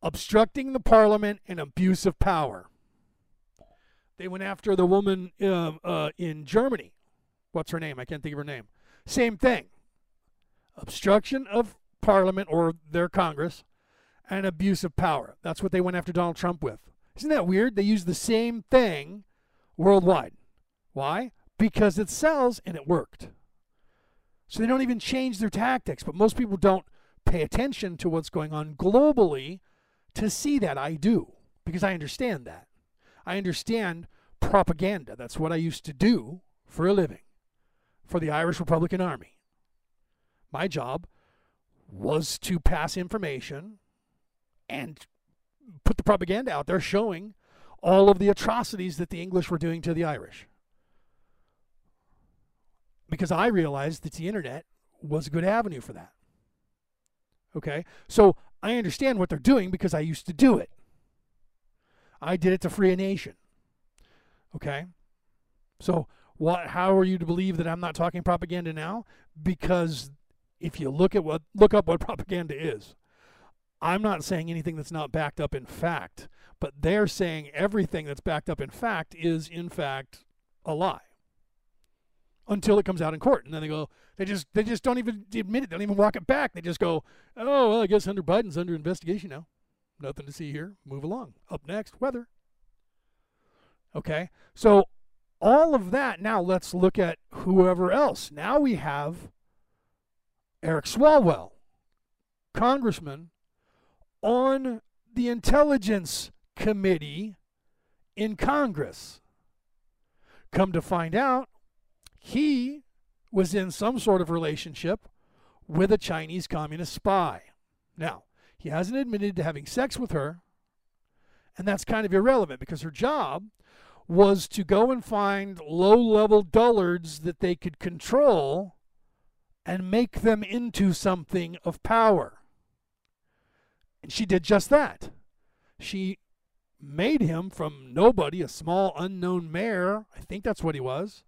obstructing the parliament and abuse of power. They went after the woman uh, uh, in Germany. What's her name? I can't think of her name. Same thing. Obstruction of parliament or their Congress and abuse of power. That's what they went after Donald Trump with. Isn't that weird? They use the same thing worldwide. Why? Because it sells and it worked. So they don't even change their tactics. But most people don't pay attention to what's going on globally to see that. I do because I understand that. I understand propaganda. That's what I used to do for a living for the Irish Republican Army. My job was to pass information and put the propaganda out there showing all of the atrocities that the English were doing to the Irish. Because I realized that the internet was a good avenue for that. Okay? So I understand what they're doing because I used to do it. I did it to free a nation. Okay? So what how are you to believe that I'm not talking propaganda now? Because if you look at what look up what propaganda is, I'm not saying anything that's not backed up in fact, but they're saying everything that's backed up in fact is in fact a lie. Until it comes out in court, and then they go, they just they just don't even admit it, they don't even walk it back. They just go, oh well, I guess Hunter Biden's under investigation now. Nothing to see here. Move along. Up next, weather. Okay, so all of that. Now let's look at whoever else. Now we have Eric Swalwell, congressman, on the Intelligence Committee in Congress. Come to find out, he was in some sort of relationship with a Chinese communist spy. Now, he hasn't admitted to having sex with her, and that's kind of irrelevant because her job was to go and find low level dullards that they could control and make them into something of power. And she did just that. She made him from nobody, a small unknown mayor, I think that's what he was,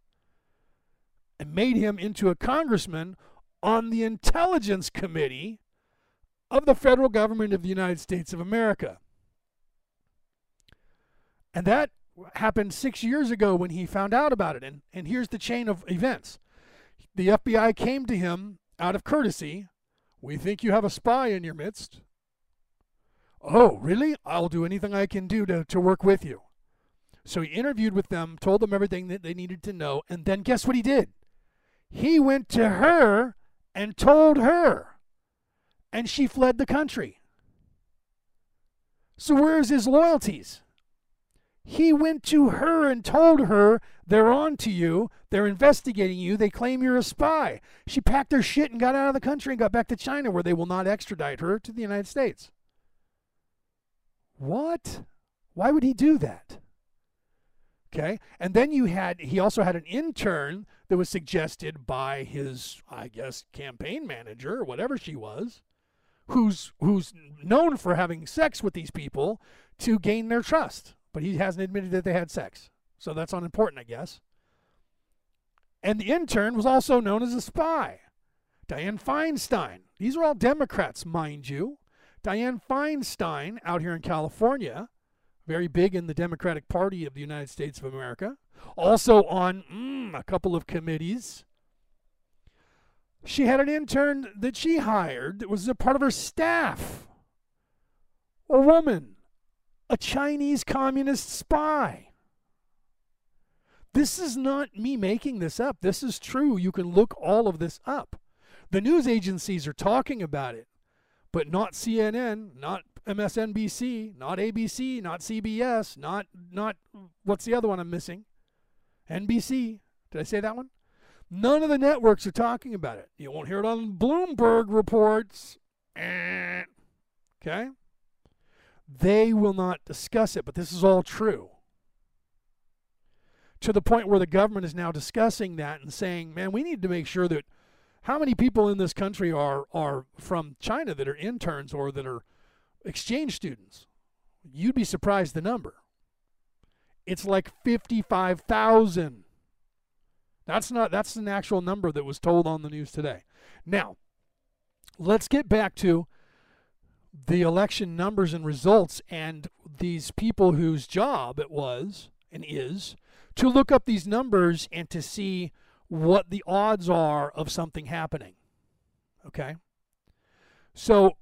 and made him into a congressman on the Intelligence Committee of the federal government of the United States of America. And that happened six years ago when he found out about it. And, and here's the chain of events the FBI came to him out of courtesy. We think you have a spy in your midst. Oh, really? I'll do anything I can do to, to work with you. So he interviewed with them, told them everything that they needed to know, and then guess what he did? He went to her and told her and she fled the country. So, where's his loyalties? He went to her and told her, They're on to you. They're investigating you. They claim you're a spy. She packed her shit and got out of the country and got back to China, where they will not extradite her to the United States. What? Why would he do that? Okay. And then you had, he also had an intern that was suggested by his, I guess, campaign manager or whatever she was who's who's known for having sex with these people to gain their trust, but he hasn't admitted that they had sex. So that's unimportant, I guess. And the intern was also known as a spy. Dianne Feinstein. These are all Democrats, mind you. Dianne Feinstein out here in California, very big in the Democratic Party of the United States of America, also on mm, a couple of committees she had an intern that she hired that was a part of her staff. A woman. a Chinese communist spy. This is not me making this up. This is true. You can look all of this up. The news agencies are talking about it, but not CNN, not MSNBC, not ABC, not CBS, not not what's the other one I'm missing? NBC. Did I say that one? None of the networks are talking about it. You won't hear it on Bloomberg reports. Eh. Okay? They will not discuss it, but this is all true. To the point where the government is now discussing that and saying, man, we need to make sure that how many people in this country are, are from China that are interns or that are exchange students? You'd be surprised the number. It's like 55,000. That's not that's an actual number that was told on the news today. Now, let's get back to the election numbers and results and these people whose job it was and is to look up these numbers and to see what the odds are of something happening. Okay? So,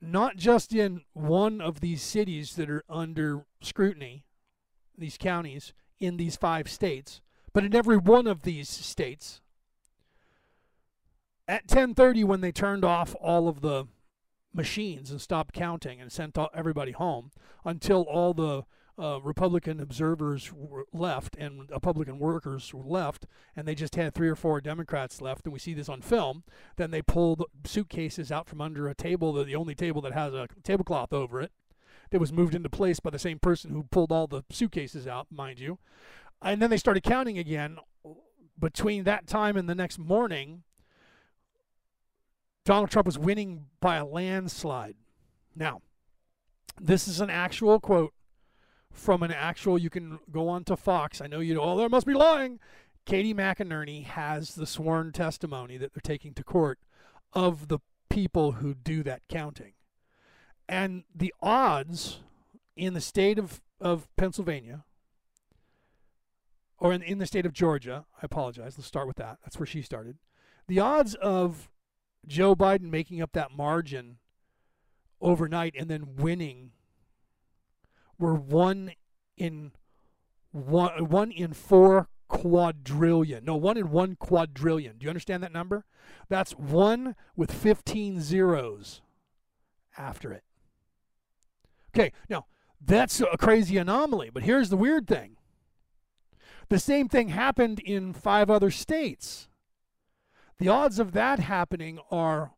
not just in one of these cities that are under scrutiny, these counties in these five states, but in every one of these states, at 10:30 when they turned off all of the machines and stopped counting and sent everybody home until all the uh, Republican observers were left and Republican workers were left, and they just had three or four Democrats left, and we see this on film. Then they pulled suitcases out from under a table, the only table that has a tablecloth over it, that was moved into place by the same person who pulled all the suitcases out, mind you. And then they started counting again. Between that time and the next morning, Donald Trump was winning by a landslide. Now, this is an actual quote from an actual, you can go on to Fox. I know you know, oh, there must be lying. Katie McEnany has the sworn testimony that they're taking to court of the people who do that counting. And the odds in the state of, of Pennsylvania, or in, in the state of Georgia, I apologize, let's start with that. That's where she started. The odds of Joe Biden making up that margin overnight and then winning were one in one one in four quadrillion. No, one in one quadrillion. Do you understand that number? That's one with 15 zeros after it. Okay, now that's a crazy anomaly, but here's the weird thing. The same thing happened in five other states. The odds of that happening are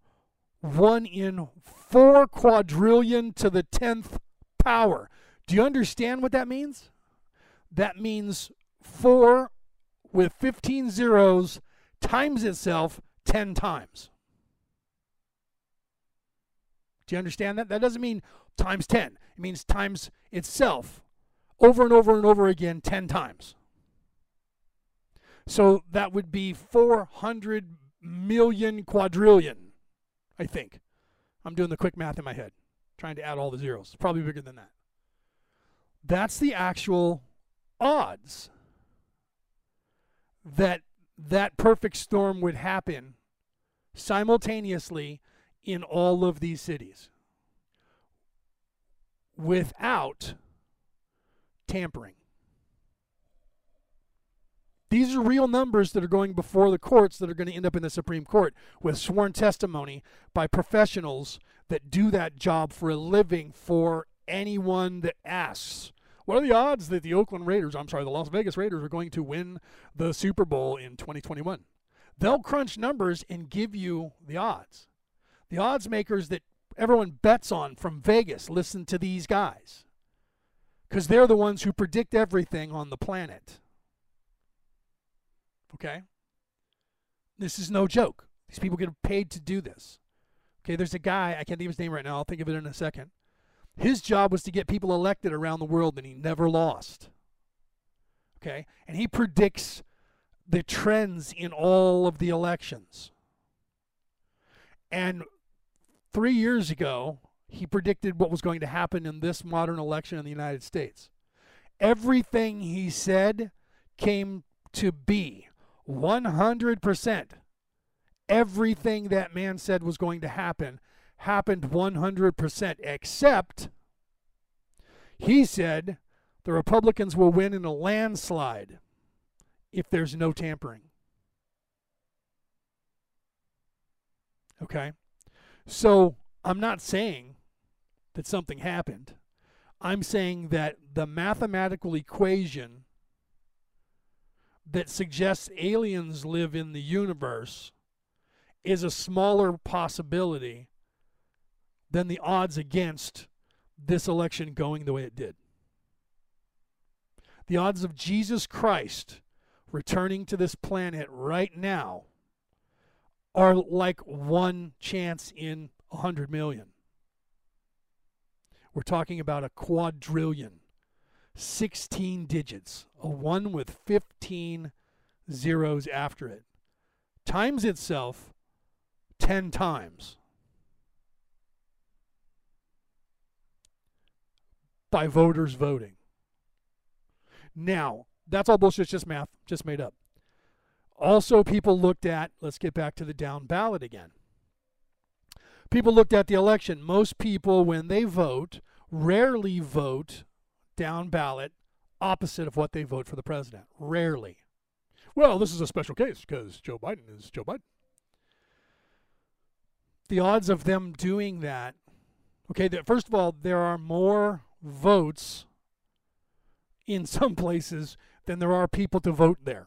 1 in 4 quadrillion to the 10th power. Do you understand what that means? That means 4 with 15 zeros times itself 10 times. Do you understand that? That doesn't mean times 10. It means times itself over and over and over again 10 times. So that would be 400 million quadrillion, I think. I'm doing the quick math in my head, trying to add all the zeros. It's probably bigger than that. That's the actual odds that that perfect storm would happen simultaneously in all of these cities without tampering. These are real numbers that are going before the courts that are going to end up in the Supreme Court with sworn testimony by professionals that do that job for a living for anyone that asks. What are the odds that the Oakland Raiders, I'm sorry, the Las Vegas Raiders are going to win the Super Bowl in 2021? They'll crunch numbers and give you the odds. The odds makers that everyone bets on from Vegas listen to these guys because they're the ones who predict everything on the planet. Okay? This is no joke. These people get paid to do this. Okay, there's a guy, I can't think of his name right now, I'll think of it in a second. His job was to get people elected around the world, and he never lost. Okay? And he predicts the trends in all of the elections. And three years ago, he predicted what was going to happen in this modern election in the United States. Everything he said came to be. 100%. Everything that man said was going to happen happened 100%, except He said the Republicans will win in a landslide if there's no tampering. Okay? So I'm not saying that something happened. I'm saying that the mathematical equation that suggests aliens live in the universe is a smaller possibility than the odds against this election going the way it did. The odds of Jesus Christ returning to this planet right now are like one chance in a hundred million. We're talking about a quadrillion, 16 digits, a one with 15 zeros after it, times itself 10 times by voters voting. Now, that's all bullshit, just math, just made up. Also, people looked at, let's get back to the down ballot again. People looked at the election. Most people, when they vote, rarely vote down ballot opposite of what they vote for the president. Rarely. Well, this is a special case because Joe Biden is Joe Biden. The odds of them doing that, okay, that first of all, there are more votes in some places than there are people to vote there.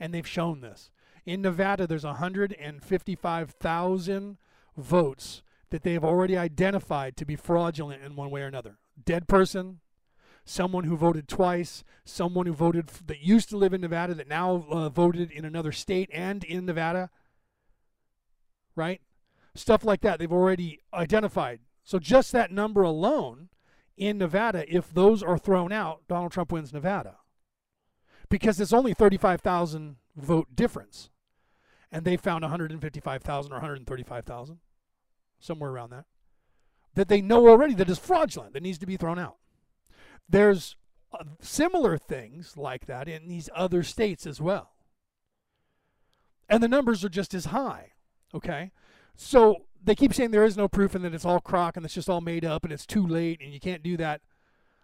And they've shown this. In Nevada, there's 155,000 votes that they have already identified to be fraudulent in one way or another. Dead person, someone who voted twice, someone who voted f- that used to live in Nevada that now uh, voted in another state and in Nevada. Right? Stuff like that they've already identified. So just that number alone in Nevada, if those are thrown out, Donald Trump wins Nevada. Because it's only 35,000 vote difference. And they found 155,000 or 135,000, somewhere around that, that they know already that is fraudulent, that needs to be thrown out. There's uh, similar things like that in these other states as well. And the numbers are just as high. Okay? So they keep saying there is no proof and that it's all crock and it's just all made up and it's too late and you can't do that.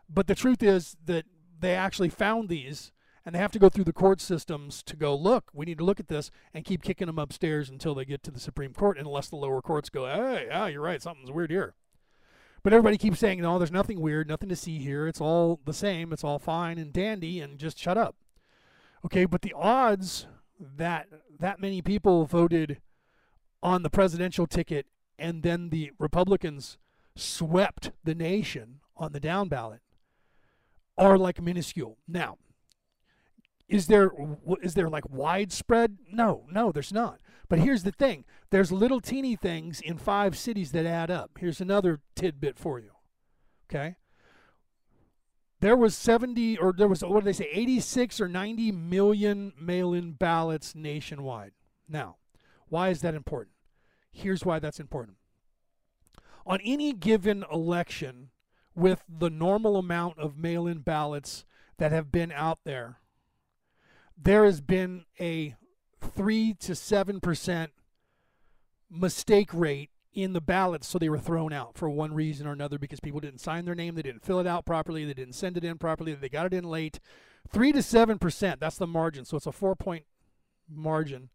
But the truth is that they actually found these and they have to go through the court systems to go look we need to look at this and keep kicking them upstairs until they get to the supreme court unless the lower courts go hey yeah you're right something's weird here. But everybody keeps saying no there's nothing weird nothing to see here. It's all the same. It's all fine and dandy and just shut up. Okay but the odds that that many people voted on the presidential ticket and then the republicans swept the nation on the down ballot are like minuscule now is there is there like widespread? No, no, there's not. But here's the thing: there's little teeny things in five cities that add up. Here's another tidbit for you. Okay. There was 70 or there was what did they say 86 or 90 million mail-in ballots nationwide. Now, why is that important? Here's why that's important. On any given election with the normal amount of mail-in ballots that have been out there there has been a 3 to 7% mistake rate in the ballots so they were thrown out for one reason or another because people didn't sign their name they didn't fill it out properly they didn't send it in properly they got it in late 3 to 7% that's the margin so it's a 4 point margin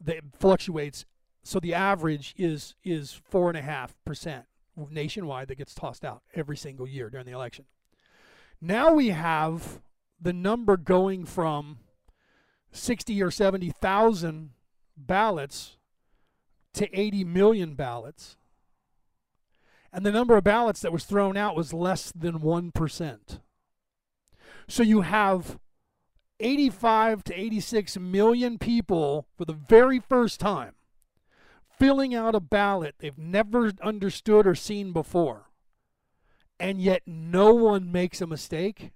that fluctuates so the average is is 4.5% nationwide that gets tossed out every single year during the election now we have the number going from 60 or 70,000 ballots to 80 million ballots. And the number of ballots that was thrown out was less than 1%. So you have 85 to 86 million people for the very first time filling out a ballot they've never understood or seen before. And yet no one makes a mistake.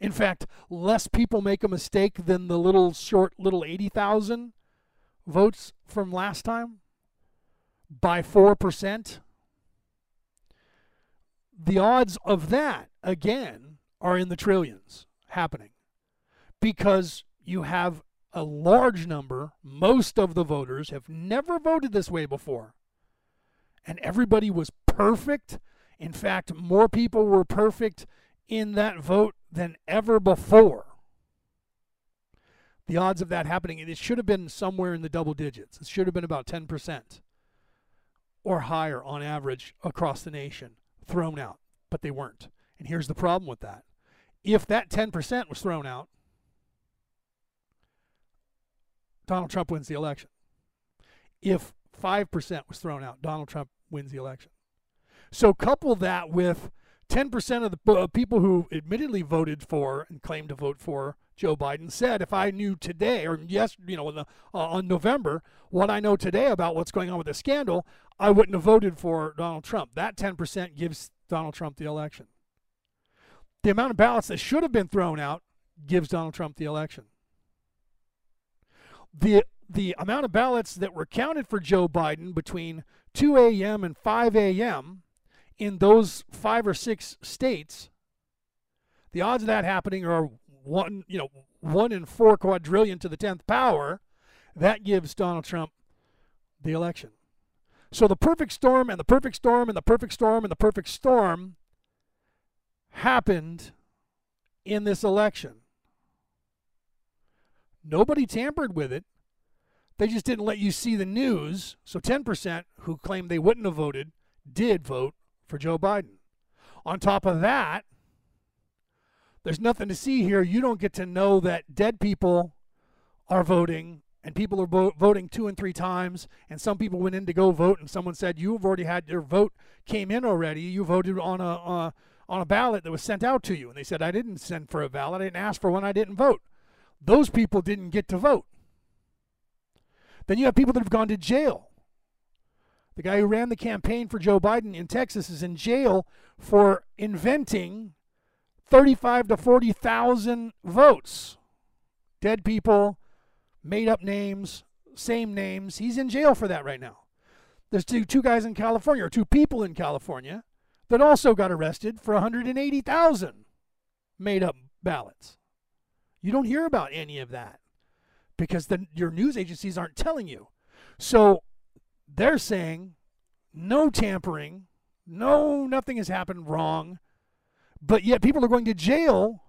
In fact, less people make a mistake than the little short little 80,000 votes from last time by 4%. The odds of that, again, are in the trillions happening because you have a large number, most of the voters have never voted this way before. And everybody was perfect In fact, more people were perfect in that vote than ever before. The odds of that happening, it should have been somewhere in the double digits. It should have been about 10% or higher on average across the nation thrown out, but they weren't. And here's the problem with that. If that 10% was thrown out, Donald Trump wins the election. If 5% was thrown out, Donald Trump wins the election. So couple that with 10% of the uh, people who admittedly voted for and claimed to vote for Joe Biden said if I knew today or yes, you know, the, uh, on November what I know today about what's going on with the scandal, I wouldn't have voted for Donald Trump. That 10% gives Donald Trump the election. The amount of ballots that should have been thrown out gives Donald Trump the election. The the amount of ballots that were counted for Joe Biden between 2 a.m. and 5 a.m. in those five or six states, the odds of that happening are one, you know, one in four quadrillion to the tenth power. That gives Donald Trump the election. So the perfect storm and the perfect storm and the perfect storm and the perfect storm happened in this election. Nobody tampered with it. They just didn't let you see the news. So 10% who claimed they wouldn't have voted did vote for Joe Biden. On top of that, there's nothing to see here. You don't get to know that dead people are voting and people are vo- voting two and three times and some people went in to go vote and someone said you've already had your vote came in already you voted on a uh, on a ballot that was sent out to you and they said i didn't send for a ballot i didn't ask for one i didn't vote those people didn't get to vote then you have people that have gone to jail. The guy who ran the campaign for Joe Biden in Texas is in jail for inventing 35 to 40,000 votes. Dead people, made up names, same names. He's in jail for that right now. There's two, two guys in California, or two people in California, that also got arrested for 180,000 made up ballots. You don't hear about any of that because your news agencies aren't telling you. So they're saying no tampering, no, nothing has happened wrong, but yet people are going to jail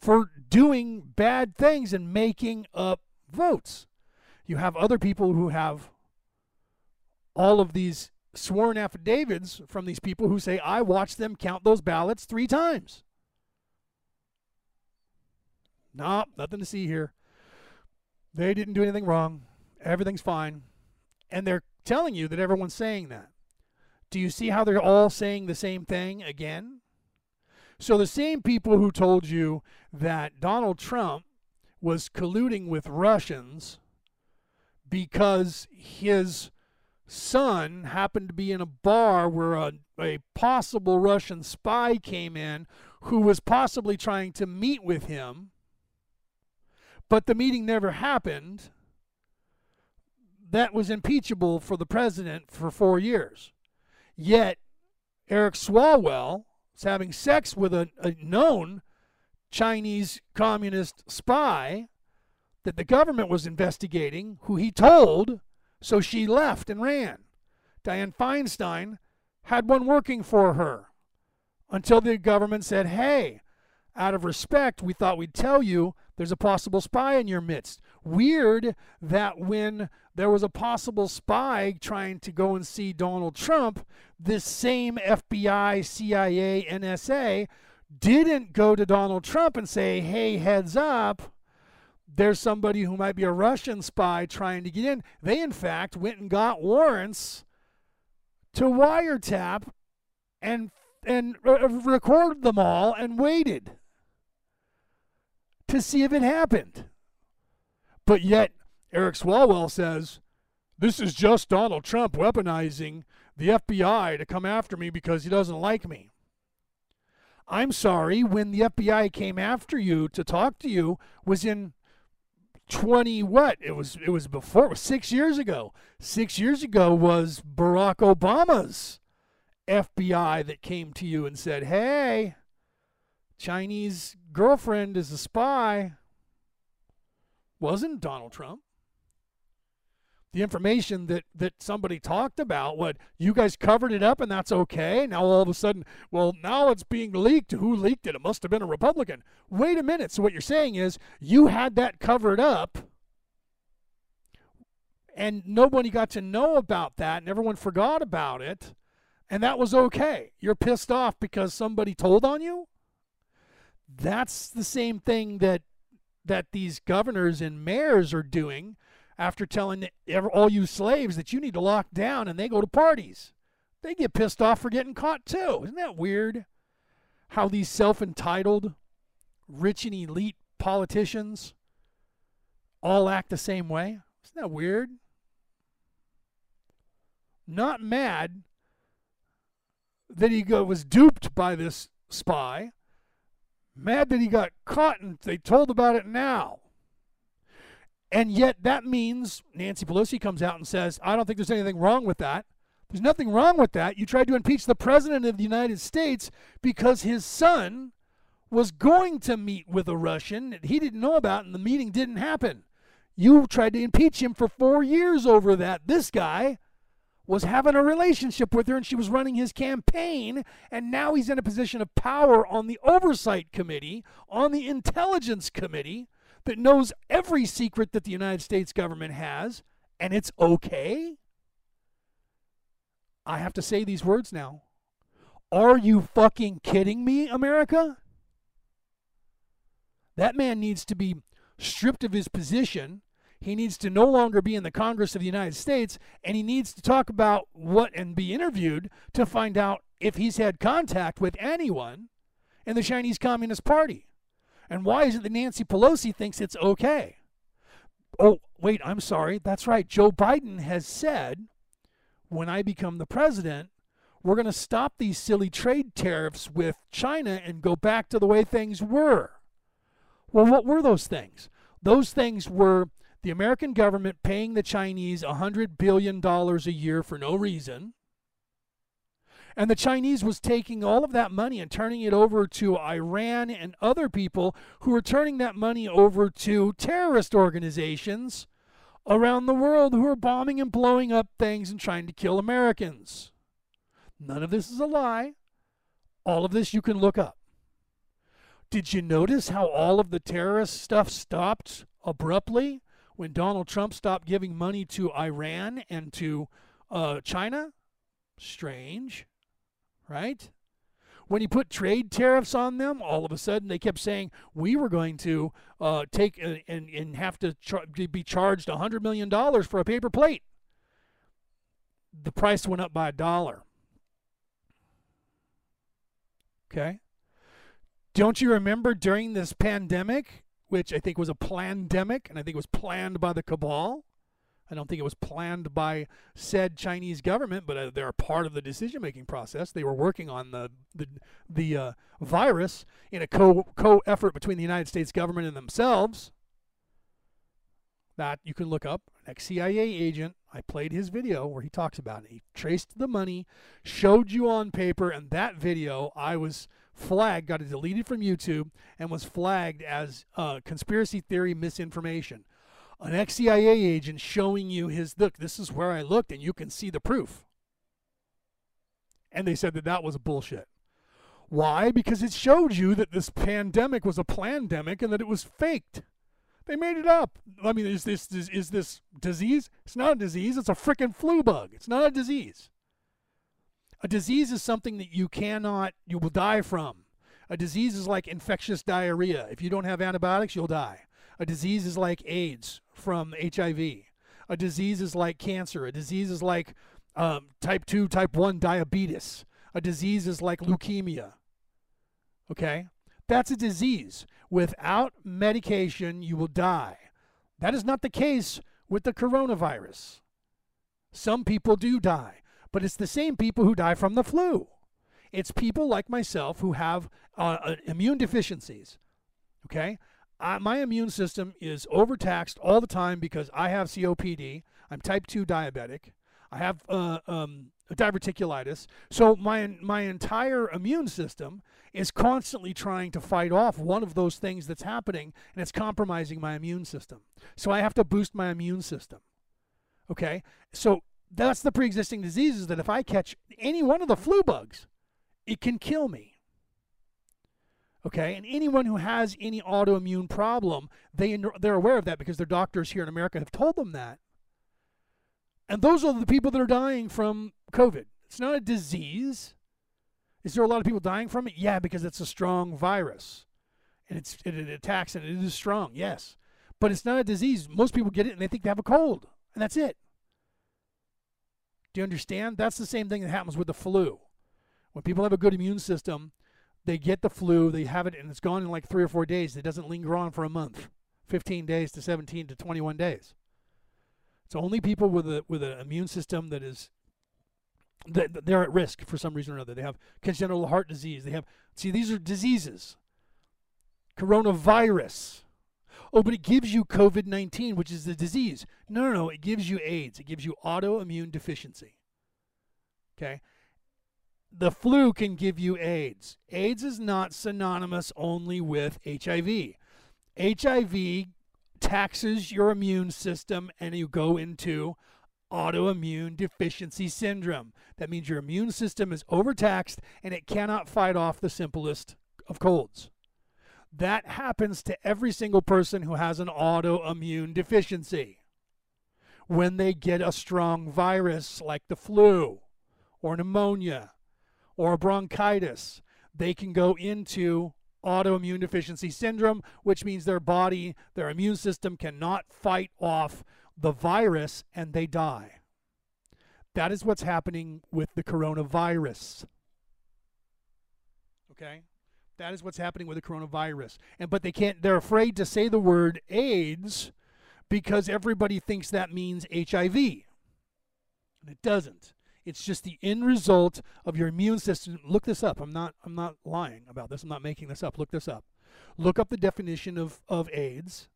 for doing bad things and making up votes. You have other people who have all of these sworn affidavits from these people who say, I watched them count those ballots three times. Nope, nothing to see here. They didn't do anything wrong. Everything's fine. And they're telling you that everyone's saying that. Do you see how they're all saying the same thing again? So the same people who told you that Donald Trump was colluding with Russians because his son happened to be in a bar where a, a possible Russian spy came in who was possibly trying to meet with him but the meeting never happened, that was impeachable for the president for four years. Yet, Eric Swalwell is having sex with a, a known Chinese communist spy that the government was investigating, who he told, so she left and ran. Dianne Feinstein had one working for her until the government said, hey, out of respect, we thought we'd tell you there's a possible spy in your midst. Weird that when there was a possible spy trying to go and see Donald Trump, this same FBI, CIA, NSA didn't go to Donald Trump and say, hey, heads up, there's somebody who might be a Russian spy trying to get in. They, in fact, went and got warrants to wiretap and and uh, record them all and waited to see if it happened. But yet, Eric Swalwell says, this is just Donald Trump weaponizing the FBI to come after me because he doesn't like me. I'm sorry, when the FBI came after you to talk to you was in 20 what? It was it was before it was 6 years ago. 6 years ago was Barack Obama's FBI that came to you and said, "Hey, Chinese girlfriend is a spy. Wasn't Donald Trump. the information that that somebody talked about what you guys covered it up and that's okay? Now all of a sudden well now it's being leaked. Who leaked it? It must have been a republican. Wait a minute. So what you're saying is you had that covered up and nobody got to know about that and everyone forgot about it and that was okay. You're pissed off because somebody told on you that's the same thing that that these governors and mayors are doing after telling all you slaves that you need to lock down and they go to parties. They get pissed off for getting caught too. Isn't that weird? How these self entitled, rich and elite politicians all act the same way? Isn't that weird? Not mad that he was duped by this spy. Mad that he got caught and they told about it now. And yet that means Nancy Pelosi comes out and says, I don't think there's anything wrong with that. There's nothing wrong with that. You tried to impeach the president of the United States because his son was going to meet with a Russian that he didn't know about and the meeting didn't happen. You tried to impeach him for four years over that. This guy was having a relationship with her and she was running his campaign, and now he's in a position of power on the oversight committee, on the intelligence committee that knows every secret that the United States government has, and it's okay? I have to say these words now. Are you fucking kidding me, America? That man needs to be stripped of his position. He needs to no longer be in the Congress of the United States, and he needs to talk about what and be interviewed to find out if he's had contact with anyone in the Chinese Communist Party. And why is it that Nancy Pelosi thinks it's okay? Oh, wait, I'm sorry. That's right. Joe Biden has said when I become the president, we're going to stop these silly trade tariffs with China and go back to the way things were. Well, what were those things? Those things were the American government paying the Chinese $100 billion a year for no reason and the Chinese was taking all of that money and turning it over to Iran and other people who were turning that money over to terrorist organizations around the world who are bombing and blowing up things and trying to kill Americans. None of this is a lie. All of this you can look up. Did you notice how all of the terrorist stuff stopped abruptly when Donald Trump stopped giving money to Iran and to uh, China? Strange right? When he put trade tariffs on them, all of a sudden they kept saying we were going to uh, take and, and have to char- be charged $100 million for a paper plate. The price went up by a dollar. Okay? Don't you remember during this pandemic, which I think was a pandemic, and I think it was planned by the cabal? I don't think it was planned by said Chinese government, but uh, they're a part of the decision making process. They were working on the the, the uh, virus in a co co effort between the United States government and themselves. That you can look up. An ex CIA agent. I played his video where he talks about it. He traced the money, showed you on paper, and that video I was flagged, got it deleted from YouTube, and was flagged as uh, conspiracy theory misinformation an ex CIA agent showing you his look, this is where I looked, and you can see the proof. And they said that that was bullshit. Why? Because it showed you that this pandemic was a pandemic and that it was faked. They made it up. I mean, is this is, is this disease? It's not a disease. It's a freaking flu bug. It's not a disease. A disease is something that you cannot, you will die from. A disease is like infectious diarrhea. If you don't have antibiotics, you'll die. A disease is like AIDS from HIV. A disease is like cancer. A disease is like um, type 2, type 1 diabetes. A disease is like leukemia. Okay? That's a disease. Without medication, you will die. That is not the case with the coronavirus. Some people do die, but it's the same people who die from the flu. It's people like myself who have uh, uh immune deficiencies. Okay? I, my immune system is overtaxed all the time because I have COPD. I'm type 2 diabetic. I have uh, um, diverticulitis. So my my entire immune system is constantly trying to fight off one of those things that's happening, and it's compromising my immune system. So I have to boost my immune system. Okay? So that's the pre existing diseases that if I catch any one of the flu bugs, it can kill me. Okay, and anyone who has any autoimmune problem, they they're aware of that because their doctors here in America have told them that. And those are the people that are dying from COVID. It's not a disease. Is there a lot of people dying from it? Yeah, because it's a strong virus, and it's it, it attacks and it is strong. Yes, but it's not a disease. Most people get it and they think they have a cold, and that's it. Do you understand? That's the same thing that happens with the flu. When people have a good immune system, they get the flu, they have it, and it's gone in like three or four days. It doesn't linger on for a month, 15 days to 17 to 21 days. It's only people with a with an immune system that is that they're at risk for some reason or another. They have congenital heart disease. They have see these are diseases. Coronavirus. Oh, but it gives you COVID 19, which is the disease. No, no, no. It gives you AIDS. It gives you autoimmune deficiency. Okay? The flu can give you AIDS. AIDS is not synonymous only with HIV. HIV taxes your immune system and you go into autoimmune deficiency syndrome. That means your immune system is overtaxed and it cannot fight off the simplest of colds. That happens to every single person who has an autoimmune deficiency. When they get a strong virus like the flu or pneumonia or bronchitis, they can go into autoimmune deficiency syndrome, which means their body, their immune system cannot fight off the virus and they die. That is what's happening with the coronavirus. Okay? That is what's happening with the coronavirus. And but they can't they're afraid to say the word AIDS because everybody thinks that means HIV. And it doesn't. It's just the end result of your immune system. Look this up. I'm not I'm not lying about this. I'm not making this up. Look this up. Look up the definition of, of AIDS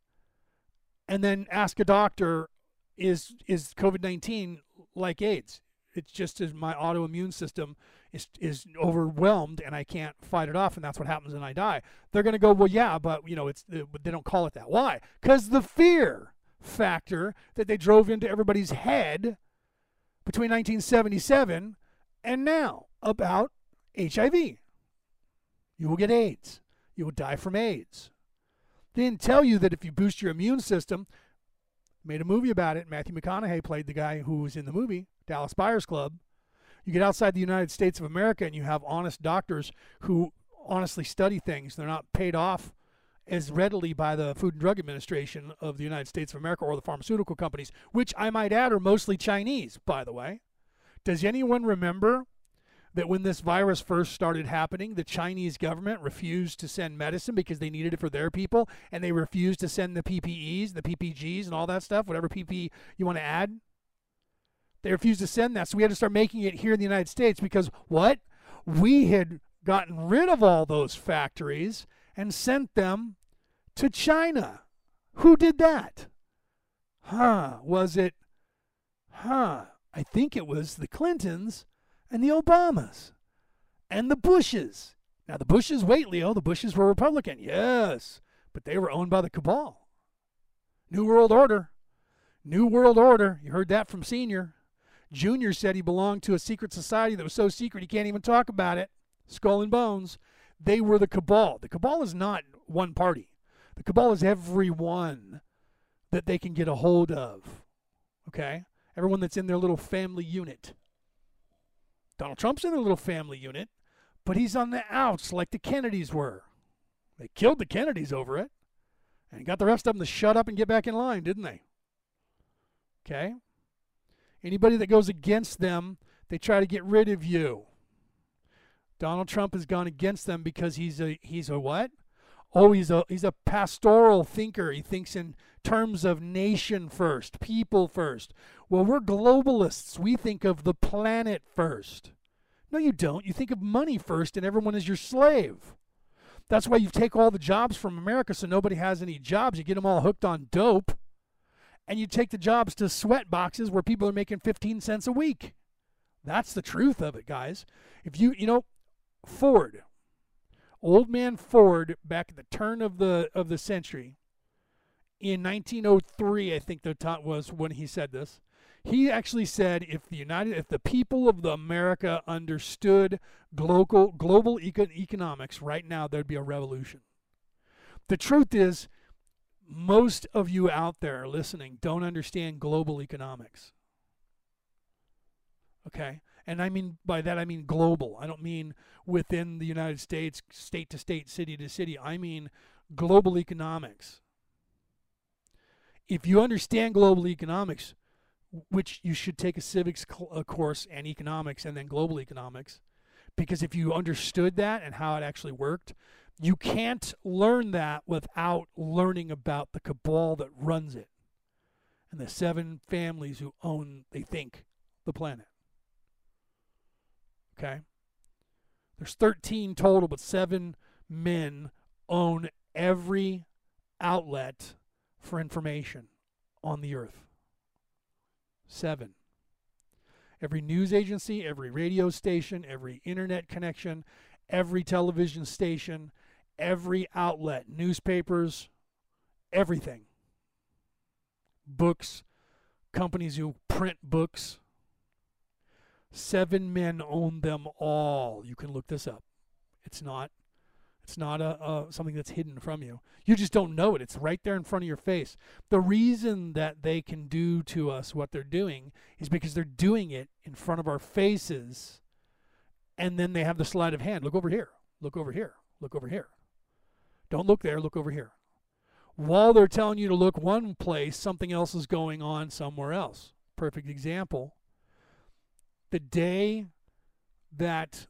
and then ask a doctor is is COVID-19 like AIDS? It's just as my autoimmune system is is overwhelmed and I can't fight it off, and that's what happens and I die. They're going to go, well, yeah, but you know, it's uh, they don't call it that. Why? Because the fear factor that they drove into everybody's head between 1977 and now about HIV. You will get AIDS. You will die from AIDS. They didn't tell you that if you boost your immune system, made a movie about it. Matthew McConaughey played the guy who was in the movie, Dallas Buyers Club. You get outside the United States of America and you have honest doctors who honestly study things. They're not paid off as readily by the Food and Drug Administration of the United States of America or the pharmaceutical companies, which I might add are mostly Chinese, by the way. Does anyone remember that when this virus first started happening, the Chinese government refused to send medicine because they needed it for their people, and they refused to send the PPEs, the PPGs, and all that stuff, whatever PPE you want to add? They refused to send that. So we had to start making it here in the United States because what? We had gotten rid of all those factories and sent them to China. Who did that? Huh, was it? Huh, I think it was the Clintons and the Obamas and the Bushes. Now, the Bushes, wait, Leo, the Bushes were Republican. Yes, but they were owned by the cabal. New World Order. New World Order. You heard that from Senior. Junior said he belonged to a secret society that was so secret he can't even talk about it. Skull and Bones. They were the cabal. The cabal is not one party. The cabal is everyone that they can get a hold of. Okay? Everyone that's in their little family unit. Donald Trump's in their little family unit, but he's on the outs like the Kennedys were. They killed the Kennedys over it and got the rest of them to shut up and get back in line, didn't they? Okay? Anybody that goes against them, they try to get rid of you. Donald Trump has gone against them because he's a he's a what? Oh, he's a he's a pastoral thinker. He thinks in terms of nation first, people first. Well, we're globalists. We think of the planet first. No, you don't. You think of money first and everyone is your slave. That's why you take all the jobs from America so nobody has any jobs. You get them all hooked on dope and you take the jobs to sweat boxes where people are making 15 cents a week. That's the truth of it, guys. If you, you know, Ford, old man Ford, back at the turn of the of the century, in 1903, I think the top was when he said this. He actually said if the United if the people of the America understood global global eco- economics right now there'd be a revolution. The truth is most of you out there listening don't understand global economics. Okay? And I mean by that I mean global. I don't mean within the United States, state to state, city to city. I mean global economics. If you understand global economics, which you should take a civics cl- uh, course and economics and then global economics, because if you understood that and how it actually worked, you can't learn that without learning about the cabal that runs it and the seven families who own, they think, the planet. Okay? There's 13 total, but seven men own every outlet for information on the earth. Seven. Every news agency, every radio station, every internet connection, every television station, every outlet, newspapers, everything. Books, companies who print books. Seven men own them all. You can look this up. It's not it's not a, a, something that's hidden from you. You just don't know it. It's right there in front of your face. The reason that they can do to us what they're doing is because they're doing it in front of our faces, and then they have the sleight of hand. Look over here. Look over here. Look over here. Don't look there. Look over here. While they're telling you to look one place, something else is going on somewhere else. Perfect example. The day that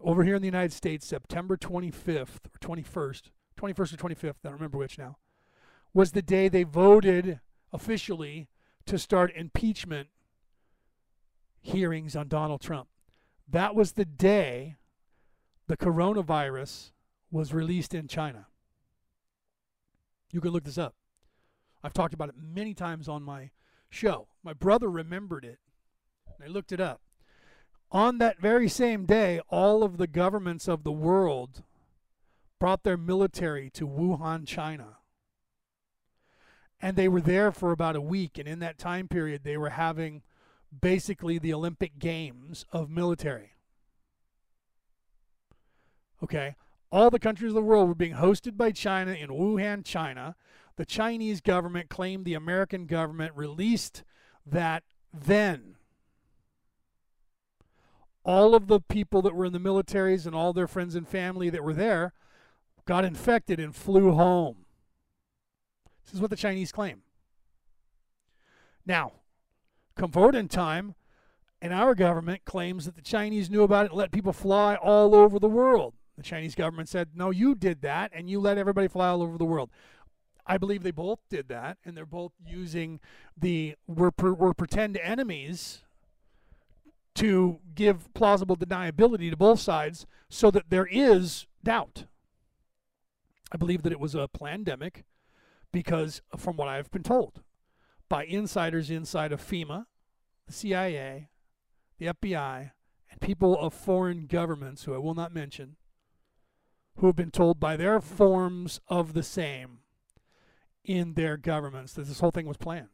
over here in the United States, September 25th or 21st, 21st or 25th, I don't remember which now, was the day they voted officially to start impeachment hearings on Donald Trump. That was the day the coronavirus was released in China. You can look this up. I've talked about it many times on my show. My brother remembered it. I looked it up. On that very same day, all of the governments of the world brought their military to Wuhan, China. And they were there for about a week. And in that time period, they were having basically the Olympic Games of military. Okay. All the countries of the world were being hosted by China in Wuhan, China. The Chinese government claimed the American government released that then all of the people that were in the militaries and all their friends and family that were there got infected and flew home. This is what the Chinese claim. Now, come forward in time, and our government claims that the Chinese knew about it and let people fly all over the world. The Chinese government said, no, you did that, and you let everybody fly all over the world. I believe they both did that, and they're both using the we're, we're pretend enemies to give plausible deniability to both sides so that there is doubt. I believe that it was a pandemic because, from what I've been told, by insiders inside of FEMA, the CIA, the FBI, and people of foreign governments who I will not mention, who have been told by their forms of the same in their governments that this whole thing was planned.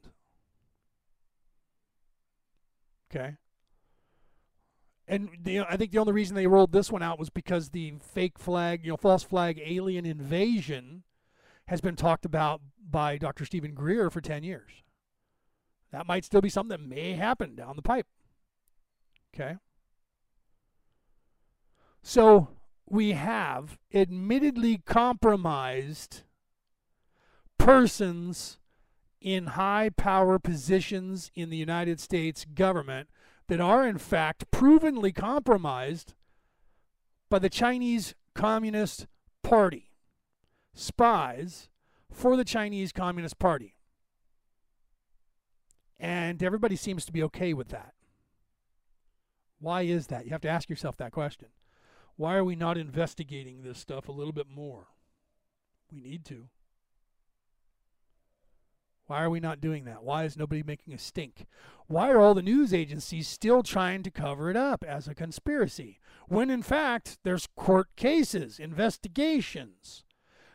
Okay? And the, I think the only reason they rolled this one out was because the fake flag, you know, false flag alien invasion has been talked about by Dr. Steven Greer for 10 years. That might still be something that may happen down the pipe. Okay? So we have admittedly compromised persons in high power positions in the United States government that are in fact provenly compromised by the Chinese Communist Party, spies for the Chinese Communist Party. And everybody seems to be okay with that. Why is that? You have to ask yourself that question. Why are we not investigating this stuff a little bit more? We need to. Why are we not doing that? Why is nobody making a stink? Why are all the news agencies still trying to cover it up as a conspiracy when in fact there's court cases, investigations,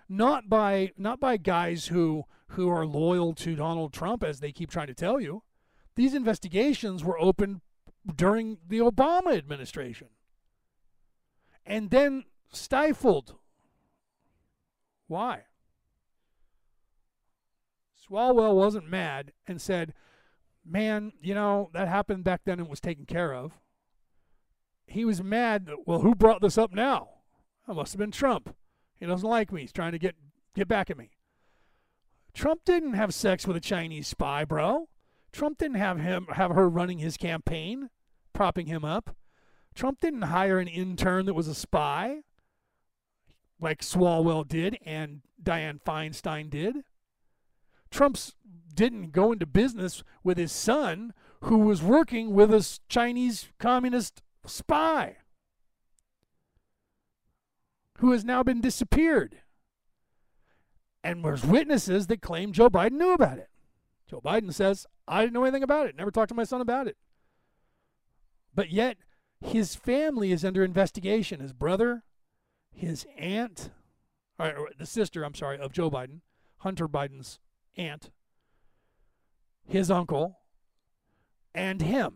not by not by guys who who are loyal to Donald Trump as they keep trying to tell you. These investigations were opened during the Obama administration and then stifled. Why? Swalwell wasn't mad and said, Man, you know, that happened back then and was taken care of. He was mad, well, who brought this up now? That must have been Trump. He doesn't like me. He's trying to get, get back at me. Trump didn't have sex with a Chinese spy, bro. Trump didn't have him have her running his campaign, propping him up. Trump didn't hire an intern that was a spy like Swalwell did and Dianne Feinstein did. Trump's didn't go into business with his son who was working with a Chinese communist spy who has now been disappeared. And there's witnesses that claim Joe Biden knew about it. Joe Biden says, I didn't know anything about it, never talked to my son about it. But yet, his family is under investigation. His brother, his aunt, or the sister, I'm sorry, of Joe Biden, Hunter Biden's aunt, his uncle, and him.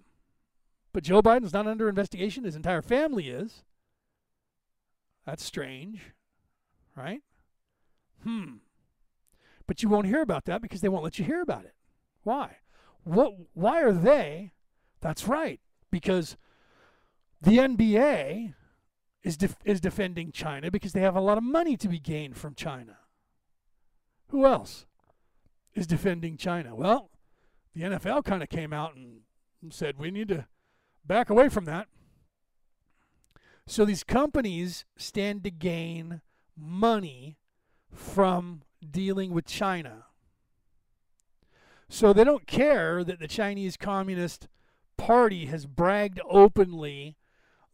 But Joe Biden's not under investigation. His entire family is. That's strange, right? Hmm. But you won't hear about that because they won't let you hear about it. Why? What? Why are they? That's right. Because the NBA is def- is defending China because they have a lot of money to be gained from China. Who else is defending China? Well, the NFL kind of came out and said we need to back away from that. So these companies stand to gain money from dealing with China. So they don't care that the Chinese Communist Party has bragged openly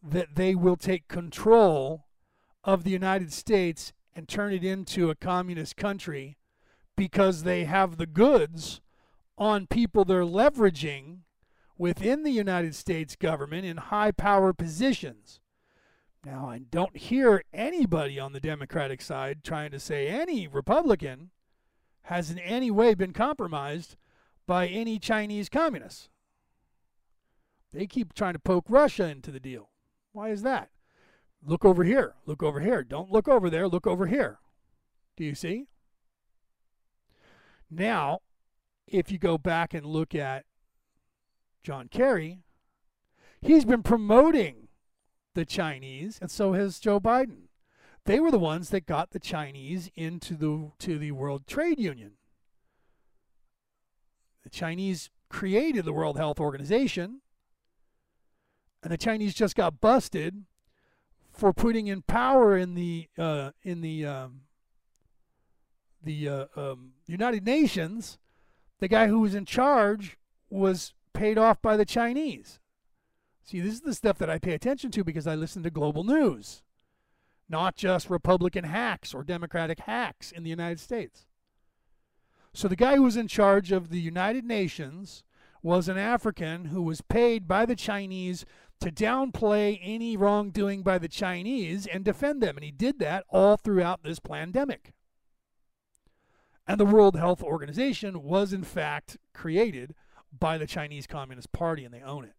that they will take control of the United States and turn it into a communist country because they have the goods on people they're leveraging within the United States government in high power positions. Now, I don't hear anybody on the Democratic side trying to say any Republican has in any way been compromised by any Chinese communists. They keep trying to poke Russia into the deal. Why is that? Look over here. Look over here. Don't look over there. Look over here. Do you see? Now, if you go back and look at John Kerry, he's been promoting the Chinese, and so has Joe Biden. They were the ones that got the Chinese into the to the World Trade Union. The Chinese created the World Health Organization, and the Chinese just got busted for putting in power in the uh, in the um, the uh, um, United Nations. The guy who was in charge was paid off by the Chinese. See, this is the stuff that I pay attention to because I listen to global news, not just Republican hacks or Democratic hacks in the United States. So the guy who was in charge of the United Nations was an African who was paid by the Chinese to downplay any wrongdoing by the Chinese and defend them. And he did that all throughout this pandemic. And the World Health Organization was, in fact, created by the Chinese Communist Party, and they own it.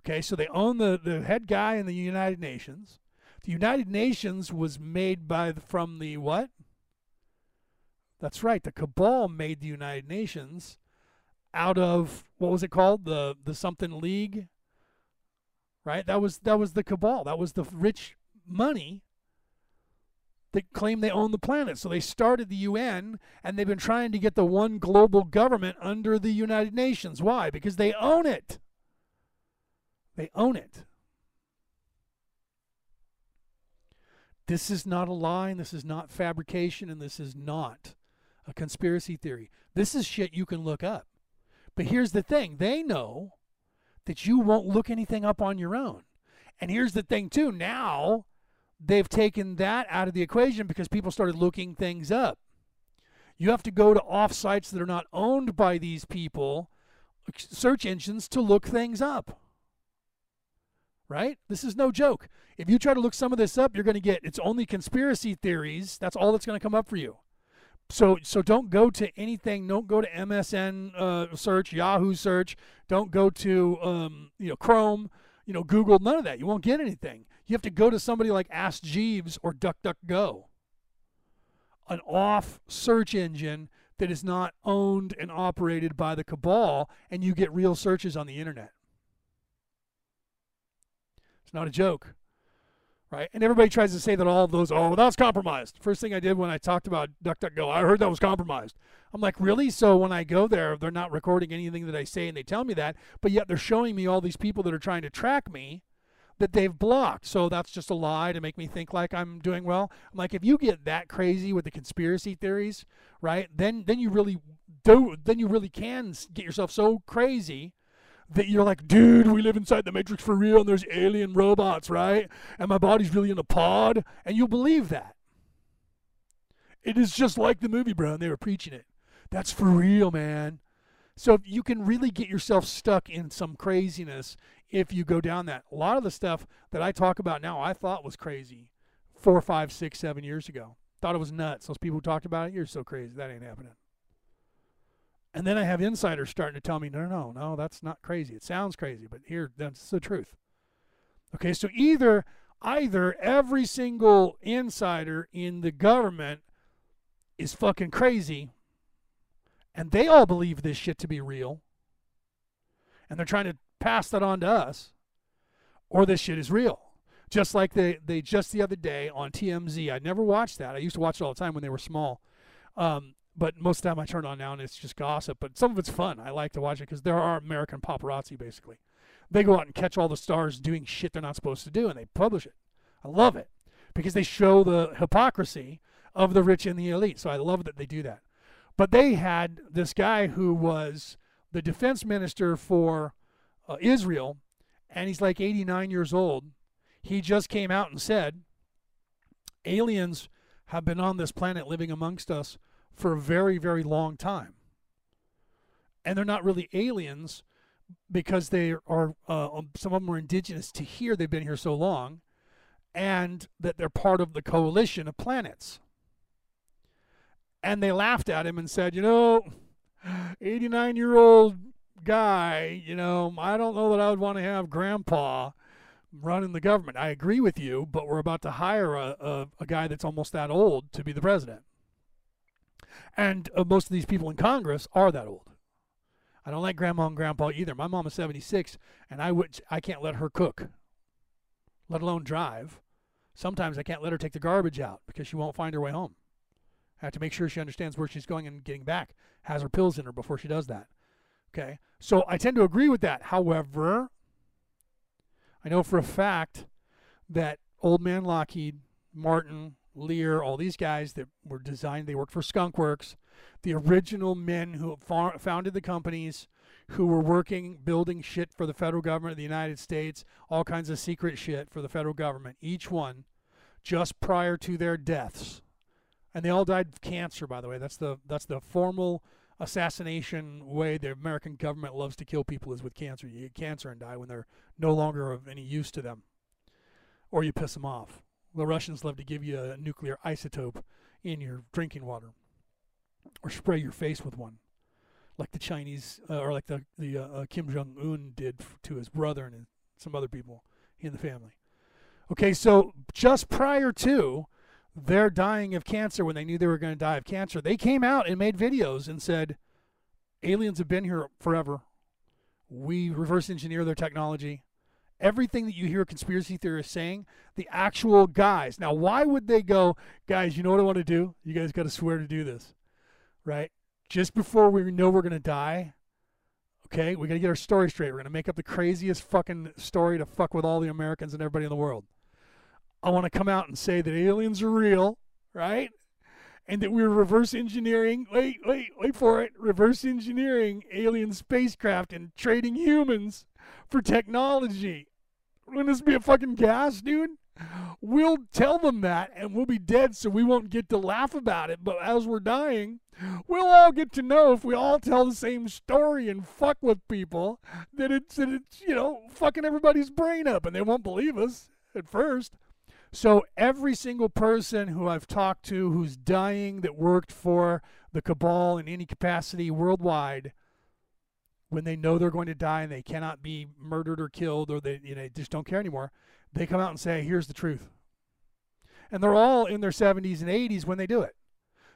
Okay, so they own the, the head guy in the United Nations. The United Nations was made by the, from the what? That's right. The cabal made the United Nations out of what was it called? The the something league. Right? That was that was the cabal. That was the rich money that claim they own the planet. So they started the UN and they've been trying to get the one global government under the United Nations. Why? Because they own it. They own it. This is not a lie, this is not fabrication, and this is not a conspiracy theory. This is shit you can look up. But here's the thing they know that you won't look anything up on your own. And here's the thing, too. Now they've taken that out of the equation because people started looking things up. You have to go to off sites that are not owned by these people, search engines, to look things up. Right? This is no joke. If you try to look some of this up, you're going to get it's only conspiracy theories. That's all that's going to come up for you. So so don't go to anything. Don't go to MSN uh, search, Yahoo search. Don't go to um, you know Chrome, you know Google. None of that. You won't get anything. You have to go to somebody like Ask Jeeves or DuckDuckGo, an off search engine that is not owned and operated by the cabal, and you get real searches on the internet. It's not a joke right? And everybody tries to say that all of those, oh, that was compromised. First thing I did when I talked about DuckDuckGo, I heard that was compromised. I'm like, really? So when I go there, they're not recording anything that I say and they tell me that, but yet they're showing me all these people that are trying to track me that they've blocked. So that's just a lie to make me think like I'm doing well. I'm like, if you get that crazy with the conspiracy theories, right? Then then you really do then you really can get yourself so crazy that you're like, dude, we live inside the Matrix for real and there's alien robots, right? And my body's really in a pod. And you'll believe that. It is just like the movie, bro, and they were preaching it. That's for real, man. So you can really get yourself stuck in some craziness if you go down that. A lot of the stuff that I talk about now, I thought was crazy four, five, six, seven years ago. Thought it was nuts. Those people who talked about it, you're so crazy. That ain't happening. And then I have insiders starting to tell me, no, no, no, that's not crazy. It sounds crazy, but here, that's the truth. Okay, so either either every single insider in the government is fucking crazy and they all believe this shit to be real and they're trying to pass that on to us or this shit is real just like they, they just the other day on tmz i never watched that i used to watch it all the time when they were small um, but most of the time I turn on now and it's just gossip. But some of it's fun. I like to watch it because there are American paparazzi basically. They go out and catch all the stars doing shit they're not supposed to do and they publish it. I love it because they show the hypocrisy of the rich and the elite. So I love that they do that. But they had this guy who was the defense minister for uh, Israel, and he's like 89 years old. He just came out and said, aliens have been on this planet living amongst us for a very, very long time. And they're not really aliens because they are, uh, um, some of them are indigenous to here, they've been here so long, and that they're part of the coalition of planets. And they laughed at him and said, you know, 89 year old guy, you know, I don't know that I would want to have grandpa running the government. I agree with you, but we're about to hire a, a, a guy that's almost that old to be the president. And uh, most of these people in Congress are that old. I don't like grandma and grandpa either. My mom is 76, and I would I can't let her cook, let alone drive. Sometimes I can't let her take the garbage out because she won't find her way home. I have to make sure she understands where she's going and getting back, has her pills in her before she does that. Okay, so I tend to agree with that. However, I know for a fact that Old Man Lockheed, Martin, Lear, all these guys that were designed, they worked for Skunkworks, the original men who founded the companies, who were working, building shit for the federal government of the United States, all kinds of secret shit for the federal government, each one just prior to their deaths. And they all died of cancer, by the way. That's the that's the formal assassination way the American government loves to kill people is with cancer. You get cancer and die when they're no longer of any use to them, or you piss them off. The Russians love to give you a nuclear isotope in your drinking water or spray your face with one, like the Chinese uh, or like the the uh, uh, Kim Jong Un did f- to his brother and some other people in the family. Okay, so just prior to their dying of cancer, when they knew they were going to die of cancer, they came out and made videos and said, "Aliens have been here forever. We reverse engineer their technology everything that you hear conspiracy theorists saying, the actual guys. Now, why would they go, guys, you know what I want to do? You guys got to swear to do this, right? Just before we know we're going to die, okay, we got to get our story straight. We're going to make up the craziest fucking story to fuck with all the Americans and everybody in the world. I want to come out and say that aliens are real, right? and that we are reverse engineering wait wait wait for it reverse engineering alien spacecraft and trading humans for technology wouldn't this be a fucking gas, dude? We'll tell them that and we'll be dead so we won't get to laugh about it. But as we're dying, we'll all get to know if we all tell the same story and fuck with people that it's, that it's you know, fucking everybody's brain up and they won't believe us at first. So every single person who I've talked to who's dying that worked for the cabal in any capacity worldwide, when they know they're going to die and they cannot be murdered or killed or they you know just don't care anymore, they come out and say, "Here's the truth." And they're all in their 70s and 80s when they do it.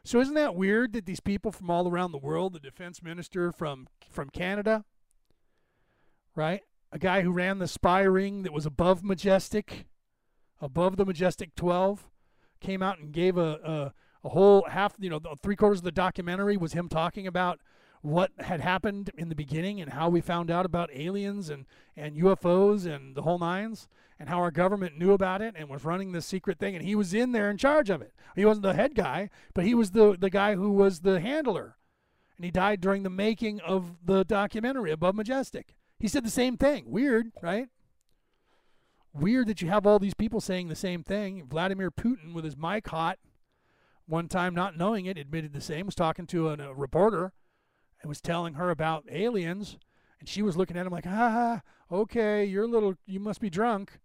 So isn't that weird that these people from all around the world, the defense minister from from Canada, right? A guy who ran the spy ring that was above Majestic, above the Majestic 12, came out and gave a, a, a whole half, you know, three quarters of the documentary was him talking about what had happened in the beginning and how we found out about aliens and, and UFOs and the whole nines and how our government knew about it and was running this secret thing and he was in there in charge of it. He wasn't the head guy, but he was the, the guy who was the handler. And he died during the making of the documentary Above Majestic. He said the same thing. Weird, right? Weird that you have all these people saying the same thing. Vladimir Putin, with his mic hot, one time not knowing it, admitted the same, was talking to a, a reporter and was telling her about aliens. And she was looking at him like, ah, okay, you're a little, you must be drunk.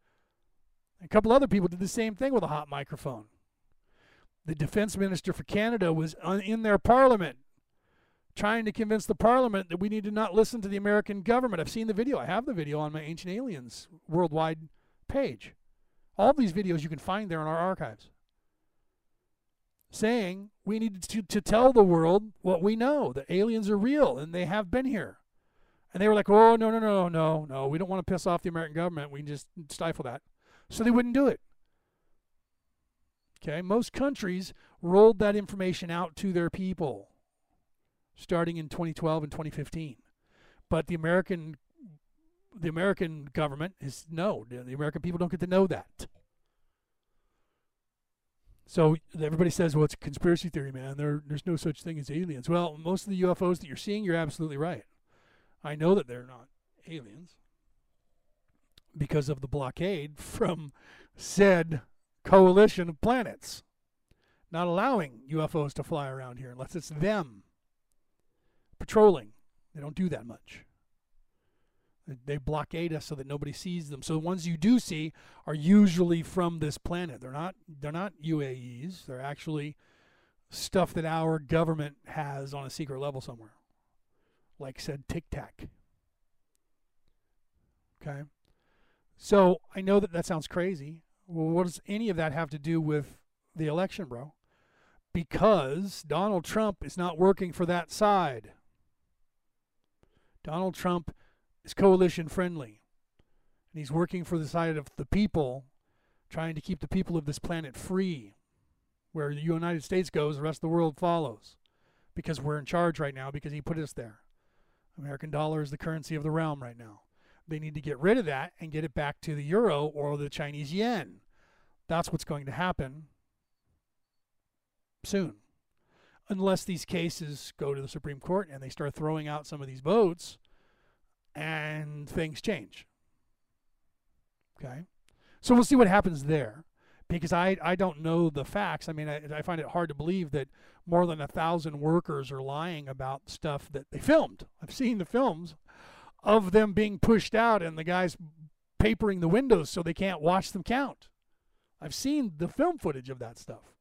A couple other people did the same thing with a hot microphone. The defense minister for Canada was in their parliament trying to convince the parliament that we need to not listen to the American government. I've seen the video. I have the video on my Ancient Aliens worldwide page. All these videos you can find there in our archives. Saying we need to, to tell the world what we know that aliens are real and they have been here. And they were like, oh, no, no, no, no, no. We don't want to piss off the American government. We can just stifle that. So they wouldn't do it. Okay, most countries rolled that information out to their people starting in 2012 and 2015. But the American the American government is no, the American people don't get to know that. So everybody says, "Well, it's a conspiracy theory, man. There, there's no such thing as aliens." Well, most of the UFOs that you're seeing, you're absolutely right. I know that they're not aliens because of the blockade from said coalition of planets not allowing UFOs to fly around here unless it's them patrolling. They don't do that much. They blockade us so that nobody sees them. So the ones you do see are usually from this planet. They're not they're not UAPs. They're actually stuff that our government has on a secret level somewhere. Like said Tic Tac. Okay. So I know that that sounds crazy. Well, what does any of that have to do with the election, bro? Because Donald Trump is not working for that side. Donald Trump is coalition friendly. And he's working for the side of the people, trying to keep the people of this planet free. Where the United States goes, the rest of the world follows. Because we're in charge right now, because he put us there. American dollar is the currency of the realm right now. They need to get rid of that and get it back to the euro or the Chinese yen. That's what's going to happen soon unless these cases go to the Supreme Court and they start throwing out some of these votes and things change. Okay? So we'll see what happens there because I, I don't know the facts. I mean, I, I find it hard to believe that more than a thousand workers are lying about stuff that they filmed. I've seen the films of them being pushed out and the guys papering the windows so they can't watch them count. I've seen the film footage of that stuff.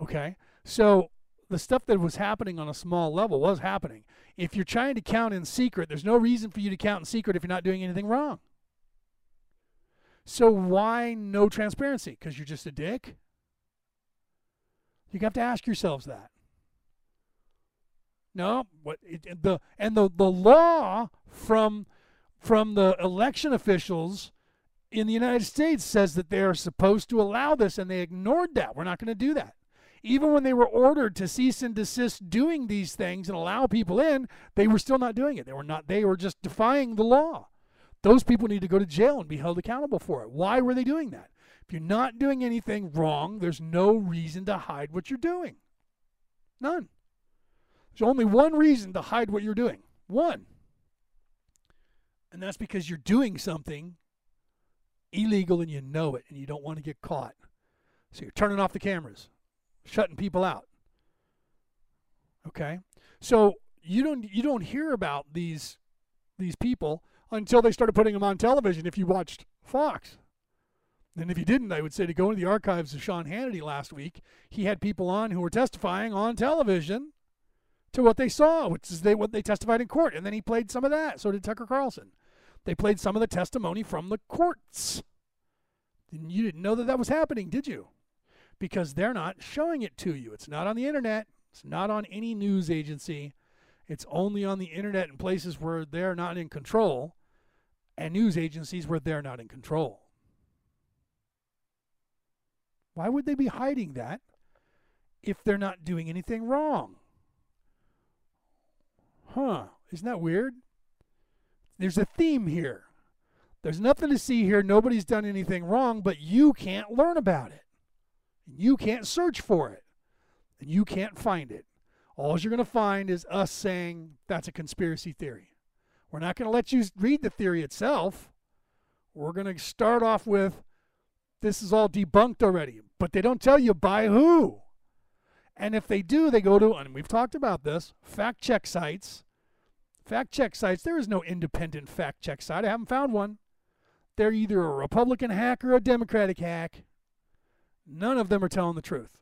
Okay? So the stuff that was happening on a small level was happening. If you're trying to count in secret, there's no reason for you to count in secret if you're not doing anything wrong. So why no transparency? Because you're just a dick? You have to ask yourselves that. No, what it, the and the the law from from the election officials in the United States says that they are supposed to allow this, and they ignored that. We're not going to do that even when they were ordered to cease and desist doing these things and allow people in, they were still not doing it. They were not they were just defying the law. Those people need to go to jail and be held accountable for it. Why were they doing that? If you're not doing anything wrong, there's no reason to hide what you're doing. None. There's only one reason to hide what you're doing. One. And that's because you're doing something illegal and you know it and you don't want to get caught. So you're turning off the cameras shutting people out. Okay? So you don't you don't hear about these these people until they started putting them on television if you watched Fox. And if you didn't, I would say to go into the archives of Sean Hannity last week. He had people on who were testifying on television to what they saw, which is they what they testified in court, and then he played some of that. So did Tucker Carlson. They played some of the testimony from the courts. And you didn't know that that was happening, did you? Because they're not showing it to you. It's not on the internet. It's not on any news agency. It's only on the internet in places where they're not in control and news agencies where they're not in control. Why would they be hiding that if they're not doing anything wrong? Huh, isn't that weird? There's a theme here. There's nothing to see here. Nobody's done anything wrong, but you can't learn about it. You can't search for it. And you can't find it. All you're going to find is us saying that's a conspiracy theory. We're not going to let you read the theory itself. We're going to start off with this is all debunked already, but they don't tell you by who. And if they do, they go to, and we've talked about this, fact check sites. Fact check sites, there is no independent fact check site. I haven't found one. They're either a Republican hack or a Democratic hack. None of them are telling the truth.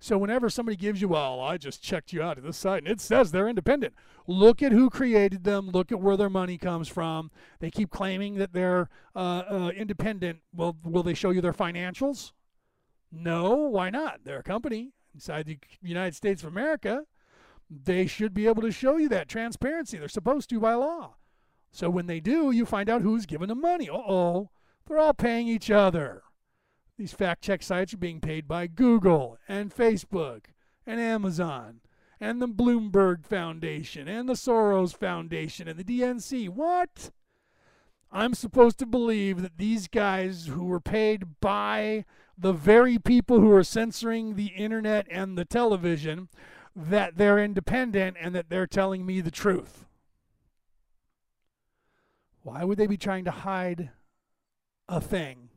So whenever somebody gives you, well, I just checked you out at this site and it says they're independent. Look at who created them. Look at where their money comes from. They keep claiming that they're uh, uh, independent. Well, will they show you their financials? No. Why not? They're a company inside the United States of America. They should be able to show you that transparency. They're supposed to by law. So when they do, you find out who's giving them money. Uh oh, they're all paying each other. These fact check sites are being paid by Google and Facebook and Amazon and the Bloomberg Foundation and the Soros Foundation and the DNC. What? I'm supposed to believe that these guys who were paid by the very people who are censoring the internet and the television that they're independent and that they're telling me the truth. Why would they be trying to hide a thing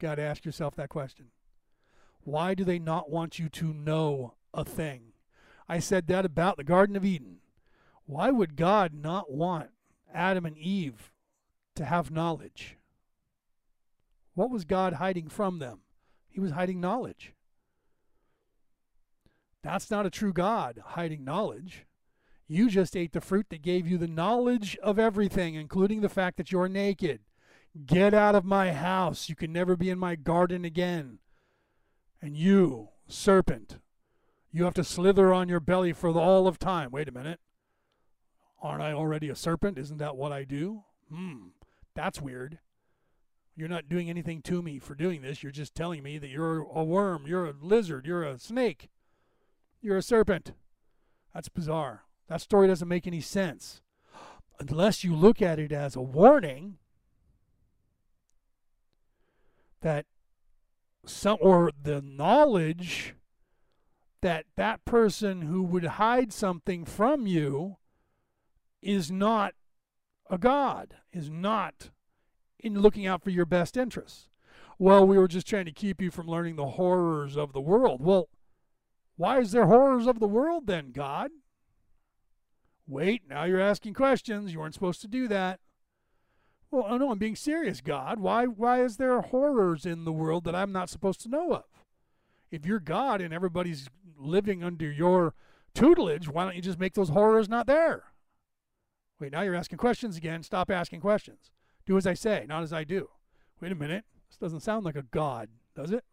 Got to ask yourself that question. Why do they not want you to know a thing? I said that about the Garden of Eden. Why would God not want Adam and Eve to have knowledge? What was God hiding from them? He was hiding knowledge. That's not a true God, hiding knowledge. You just ate the fruit that gave you the knowledge of everything, including the fact that you're naked. Get out of my house. You can never be in my garden again. And you, serpent, you have to slither on your belly for all of time. Wait a minute. Aren't I already a serpent? Isn't that what I do? Hmm, that's weird. You're not doing anything to me for doing this. You're just telling me that you're a worm, you're a lizard, you're a snake, you're a serpent. That's bizarre. That story doesn't make any sense. Unless you look at it as a warning that some or the knowledge that that person who would hide something from you is not a god is not in looking out for your best interests. Well we were just trying to keep you from learning the horrors of the world. Well why is there horrors of the world then god? Wait now you're asking questions. You weren't supposed to do that well, oh no, I'm being serious, God. Why why is there horrors in the world that I'm not supposed to know of? If you're God and everybody's living under your tutelage, why don't you just make those horrors not there? Wait, now you're asking questions again. Stop asking questions. Do as I say, not as I do. Wait a minute. This doesn't sound like a God, does it?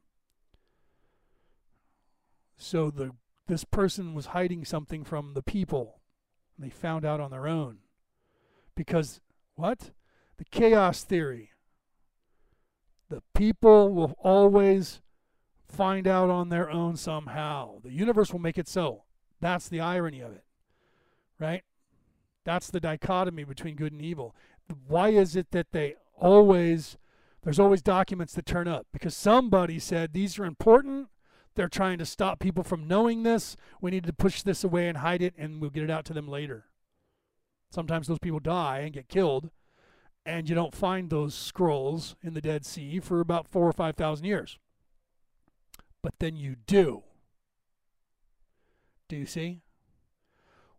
So the this person was hiding something from the people. And they found out on their own. Because what? The chaos theory. The people will always find out on their own somehow. The universe will make it so. That's the irony of it, right? That's the dichotomy between good and evil. Why is it that they always, there's always documents that turn up? Because somebody said these are important. They're trying to stop people from knowing this. We need to push this away and hide it, and we'll get it out to them later. Sometimes those people die and get killed and you don't find those scrolls in the Dead Sea for about four or five thousand years. But then you do. Do you see?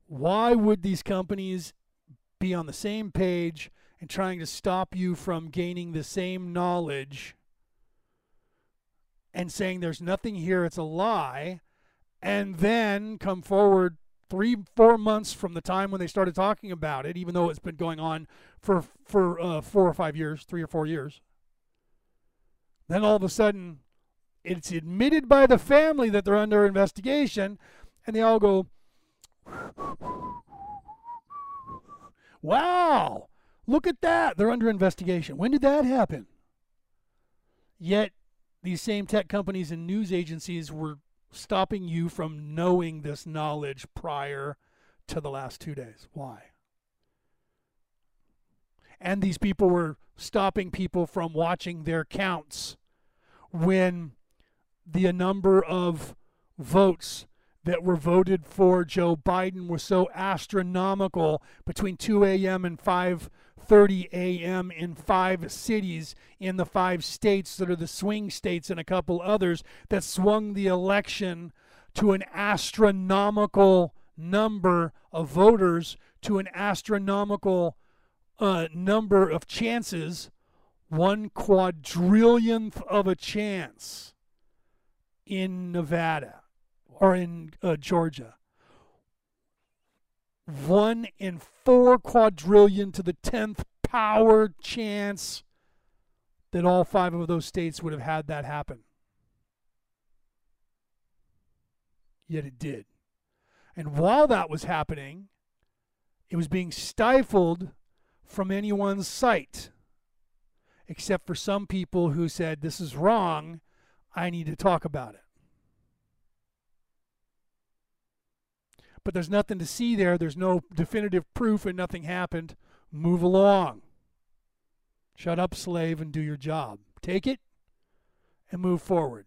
Why would these companies be on the same page and trying to stop you from gaining the same knowledge and saying there's nothing here, it's a lie, and then come forward three, four months from the time when they started talking about it, even though it's been going on for for uh, four or five years, three or four years. Then all of a sudden, it's admitted by the family that they're under investigation, and they all go, "Wow, look at that! They're under investigation. When did that happen?" Yet, these same tech companies and news agencies were stopping you from knowing this knowledge prior to the last two days. Why? And these people were stopping people from watching their counts when the number of votes that were voted for Joe Biden was so astronomical between 2 a.m. and 5:30 a.m. in five cities in the five states that are the swing states and a couple others that swung the election to an astronomical number of voters to an astronomical uh, number of chances one quadrillionth of a chance in Nevada or in uh, Georgia. One in four quadrillion to the tenth power chance that all five of those states would have had that happen. Yet it did. And while that was happening, it was being stifled from anyone's sight, except for some people who said, This is wrong. I need to talk about it. But there's nothing to see there. There's no definitive proof and nothing happened. Move along. Shut up, slave, and do your job. Take it and move forward.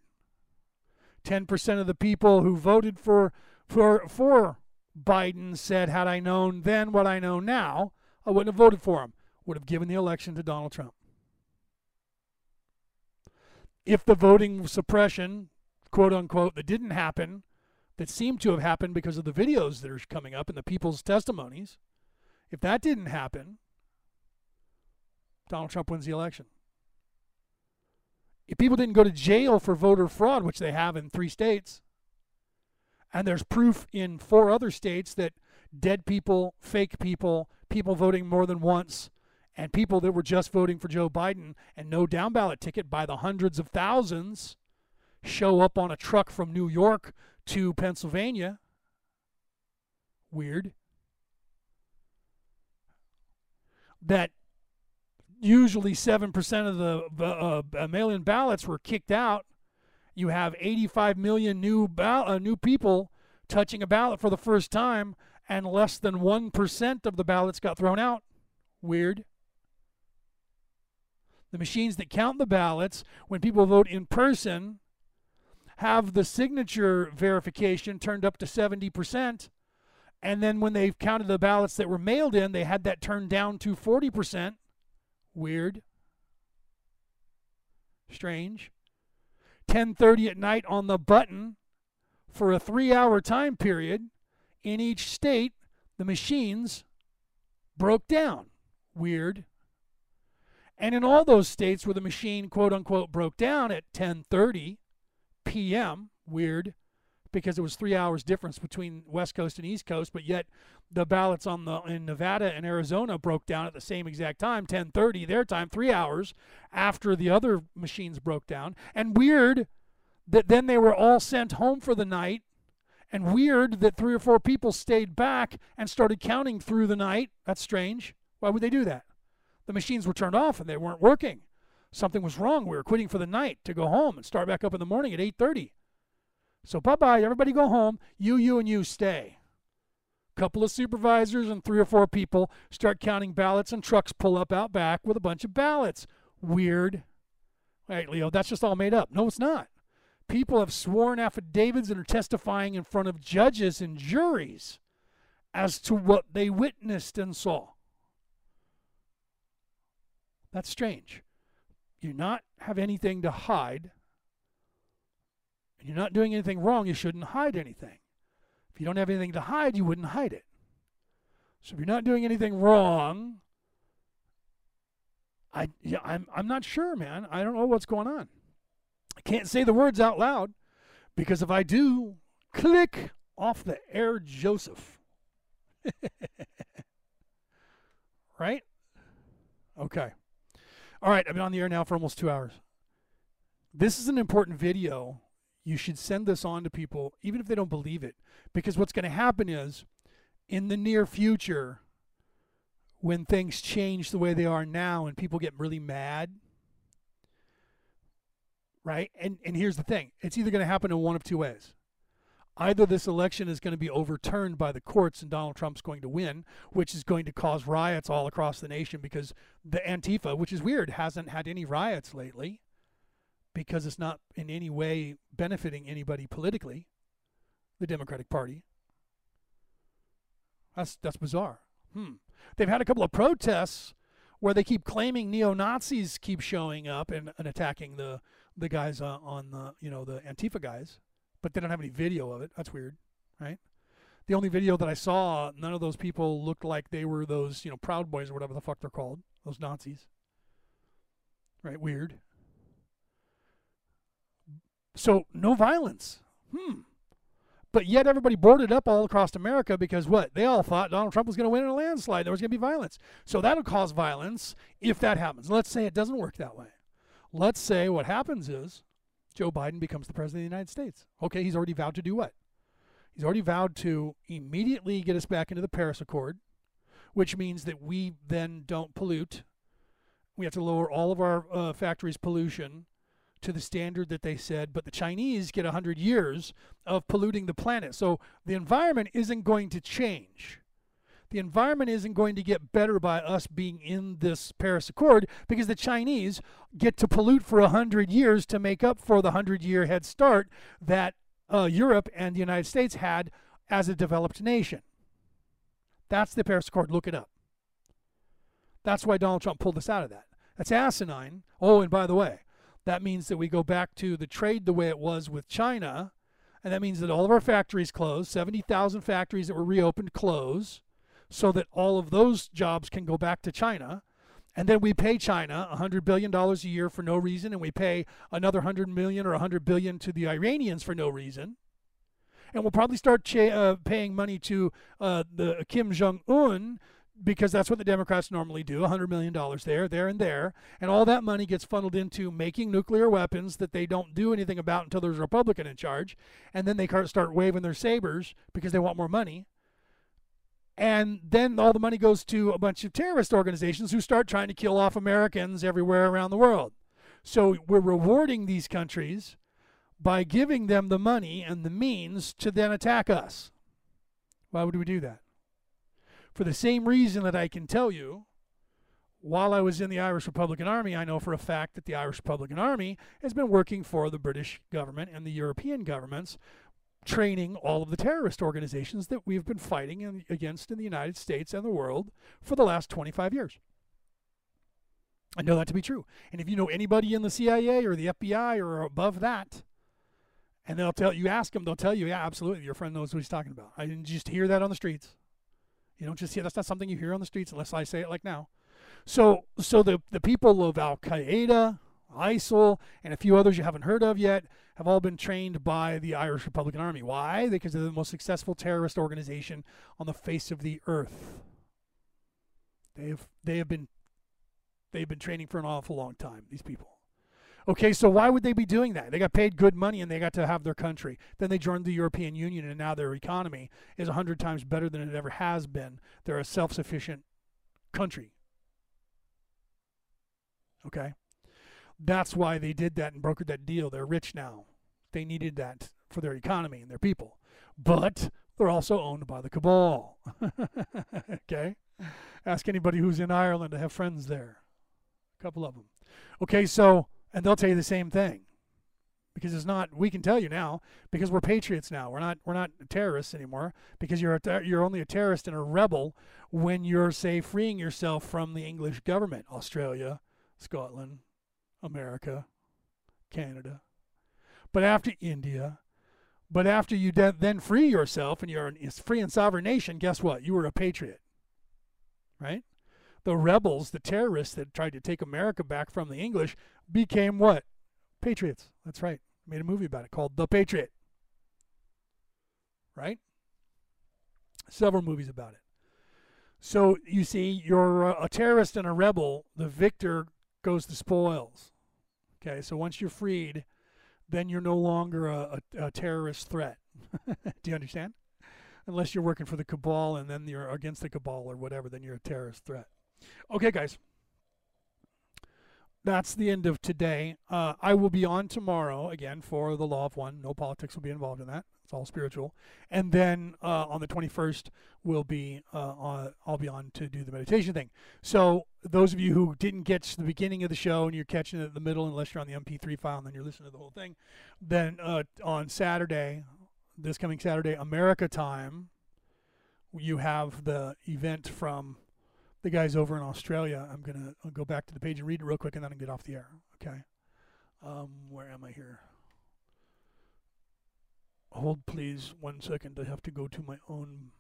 10% of the people who voted for, for, for Biden said, had I known then what I know now, I wouldn't have voted for him. Would have given the election to Donald Trump. If the voting suppression, quote unquote, that didn't happen that seem to have happened because of the videos that are coming up and the people's testimonies. If that didn't happen, Donald Trump wins the election. If people didn't go to jail for voter fraud, which they have in three states, and there's proof in four other states that dead people, fake people, people voting more than once, and people that were just voting for Joe Biden and no down ballot ticket by the hundreds of thousands show up on a truck from New York to Pennsylvania. Weird. That usually 7% of the uh, uh mail-in ballots were kicked out. You have 85 million new ball- uh, new people touching a ballot for the first time, and less than 1% of the ballots got thrown out. Weird. The machines that count the ballots, when people vote in person, have the signature verification turned up to 70%. And then when they counted the ballots that were mailed in, they had that turned down to 40%. Weird. Strange. 10:30 at night on the button for a 3-hour time period in each state, the machines broke down. Weird. And in all those states where the machine quote unquote broke down at 10:30, p.m. Weird, because it was three hours difference between West Coast and East Coast, but yet the ballots on the in Nevada and Arizona broke down at the same exact time, 10:30 their time, three hours after the other machines broke down. And weird that then they were all sent home for the night. And weird that three or four people stayed back and started counting through the night. That's strange. Why would they do that? The machines were turned off and they weren't working something was wrong. We were quitting for the night to go home and start back up in the morning at 8:30. So bye-bye, everybody go home. You, you, and you stay. A couple of supervisors and three or four people start counting ballots, and trucks pull up out back with a bunch of ballots. Weird. Right, Leo, that's just all made up. No, it's not. People have sworn affidavits and are testifying in front of judges and juries as to what they witnessed and saw. That's strange you not have anything to hide, and you're not doing anything wrong, you shouldn't hide anything. If you don't have anything to hide, you wouldn't hide it. So if you're not doing anything wrong, I yeah, I'm I'm not sure, man. I don't know what's going on. I can't say the words out loud because if I do, click off the air, Joseph. right? Okay. All right, I've been on the air now for almost two hours. This is an important video. You should send this on to people, even if they don't believe it. Because what's going to happen is, in the near future, when things change the way they are now and people get really mad, right? And, and here's the thing it's either going to happen in one of two ways either this election is going to be overturned by the courts and Donald Trump's going to win, which is going to cause riots all across the nation because the Antifa, which is weird, hasn't had any riots lately because it's not in any way benefiting anybody politically, the Democratic Party. That's that's bizarre. Hmm. They've had a couple of protests where they keep claiming neo Nazis keep showing up and, and attacking the the guys uh, on the you know the Antifa guys but they don't have any video of it. That's weird, right? The only video that I saw, none of those people looked like they were those, you know, Proud Boys or whatever the fuck they're called, those Nazis. Right? Weird. So no violence. Hmm. But yet everybody boarded up all across America because what? They all thought Donald Trump was going to win in a landslide. There was going to be violence. So that'll cause violence if that happens. Let's say it doesn't work that way. Let's say what happens is Joe Biden becomes the president of the United States. Okay, he's already vowed to do what? He's already vowed to immediately get us back into the Paris Accord, which means that we then don't pollute. We have to lower all of our uh, factories' pollution to the standard that they said, but the Chinese get 100 years of polluting the planet. So the environment isn't going to change the environment isn't going to get better by us being in this Paris Accord because the Chinese get to pollute for 100 years to make up for the 100 year head start that uh, Europe and the United States had as a developed nation. That's the Paris Accord. Look it up. That's why Donald Trump pulled us out of that. That's asinine. Oh, and by the way, that means that we go back to the trade the way it was with China. And that means that all of our factories close, 70,000 factories that were reopened close so that all of those jobs can go back to China. And then we pay China $100 billion a year for no reason, and we pay another 100 million or 100 billion to the Iranians for no reason. And we'll probably start cha- uh, paying money to uh, the Kim Jong Un because that's what the Democrats normally do $100 million there, there, and there. And all that money gets funneled into making nuclear weapons that they don't do anything about until there's a Republican in charge. And then they start waving their sabers because they want more money. And then all the money goes to a bunch of terrorist organizations who start trying to kill off Americans everywhere around the world. So we're rewarding these countries by giving them the money and the means to then attack us. Why would we do that? For the same reason that I can tell you, while I was in the Irish Republican Army, I know for a fact that the Irish Republican Army has been working for the British government and the European governments training all of the terrorist organizations that we've been fighting in, against in the United States and the world for the last 25 years. I know that to be true. And if you know anybody in the CIA or the FBI or above that, and they'll tell you, ask them, they'll tell you, yeah, absolutely, your friend knows what he's talking about. I didn't just hear that on the streets. You don't just hear that's not something you hear on the streets unless I say it like now. So, so the the people of Al Qaeda, ISIL, and a few others you haven't heard of yet have all been trained by the Irish Republican Army. Why? Because they're the most successful terrorist organization on the face of the earth. They have they have been they've been training for an awful long time, these people. Okay, so why would they be doing that? They got paid good money and they got to have their country. Then they joined the European Union and now their economy is a hundred times better than it ever has been. They're a self sufficient country. Okay? That's why they did that and brokered that deal. They're rich now. They needed that for their economy and their people. But they're also owned by the cabal. okay? Ask anybody who's in Ireland to have friends there. A couple of them. Okay, so, and they'll tell you the same thing. Because it's not, we can tell you now, because we're patriots now. We're not, we're not terrorists anymore. Because you're, a, you're only a terrorist and a rebel when you're, say, freeing yourself from the English government, Australia, Scotland, America, Canada, but after India, but after you de- then free yourself and you're a free and sovereign nation, guess what? You were a patriot, right? the rebels, the terrorists that tried to take America back from the English, became what? Patriots. That's right. Made a movie about it called The Patriot. Right? Several movies about it. So you see, you're a terrorist and a rebel. The victor goes the spoils. Okay, so once you're freed, then you're no longer a, a, a terrorist threat. Do you understand? Unless you're working for the cabal and then you're against the cabal or whatever, then you're a terrorist threat. Okay, guys. That's the end of today. Uh, I will be on tomorrow again for the Law of One. No politics will be involved in that. It's all spiritual. And then uh, on the 21st, we'll be uh, on, I'll be on to do the meditation thing. So those of you who didn't catch the beginning of the show and you're catching it in the middle, unless you're on the MP3 file and then you're listening to the whole thing, then uh, on Saturday, this coming Saturday, America time, you have the event from the guys over in Australia. I'm gonna I'll go back to the page and read it real quick, and then I get off the air. Okay. Um, where am I here? Hold please one second. I have to go to my own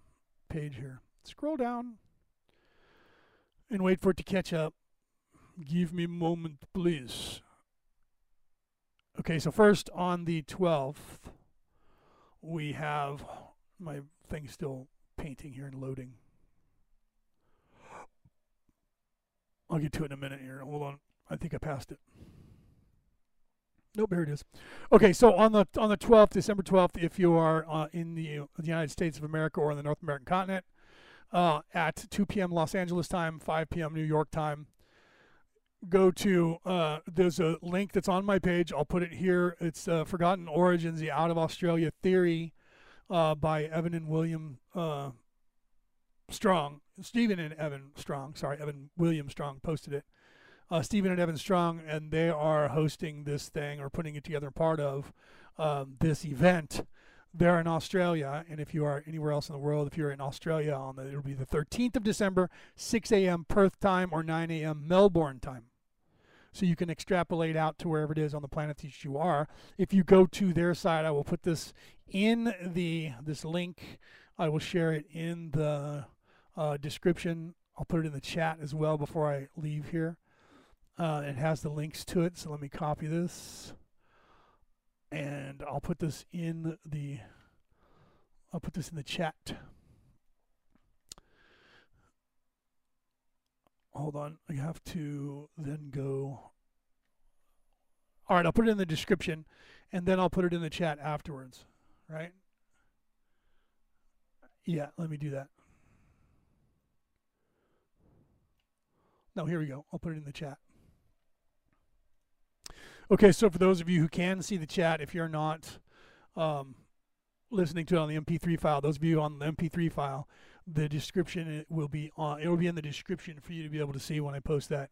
page here. Scroll down and wait for it to catch up. Give me a moment, please. Okay, so first on the 12th, we have my thing still painting here and loading. I'll get to it in a minute here. Hold on. I think I passed it. Nope, here it is. Okay, so on the on the 12th, December 12th, if you are uh, in the, the, United States of America or on the North American continent, uh, at 2 p.m. Los Angeles time, 5 p.m. New York time, go to uh, there's a link that's on my page. I'll put it here. It's uh, Forgotten Origins: The Out of Australia Theory uh, by Evan and William uh, Strong. Steven and Evan Strong. Sorry, Evan William Strong posted it uh, Steven and Evan Strong, and they are hosting this thing or putting it together, part of um, this event. They're in Australia, and if you are anywhere else in the world, if you're in Australia, on the, it'll be the 13th of December, 6 a.m. Perth time or 9 a.m. Melbourne time. So you can extrapolate out to wherever it is on the planet that you are. If you go to their site, I will put this in the this link. I will share it in the uh, description. I'll put it in the chat as well before I leave here. Uh, it has the links to it, so let me copy this. And I'll put this in the I'll put this in the chat. Hold on, I have to then go. All right, I'll put it in the description and then I'll put it in the chat afterwards, right? Yeah, let me do that. No, here we go. I'll put it in the chat. Okay, so for those of you who can see the chat, if you're not um, listening to it on the MP3 file, those of you on the MP3 file, the description will be on. It will be in the description for you to be able to see when I post that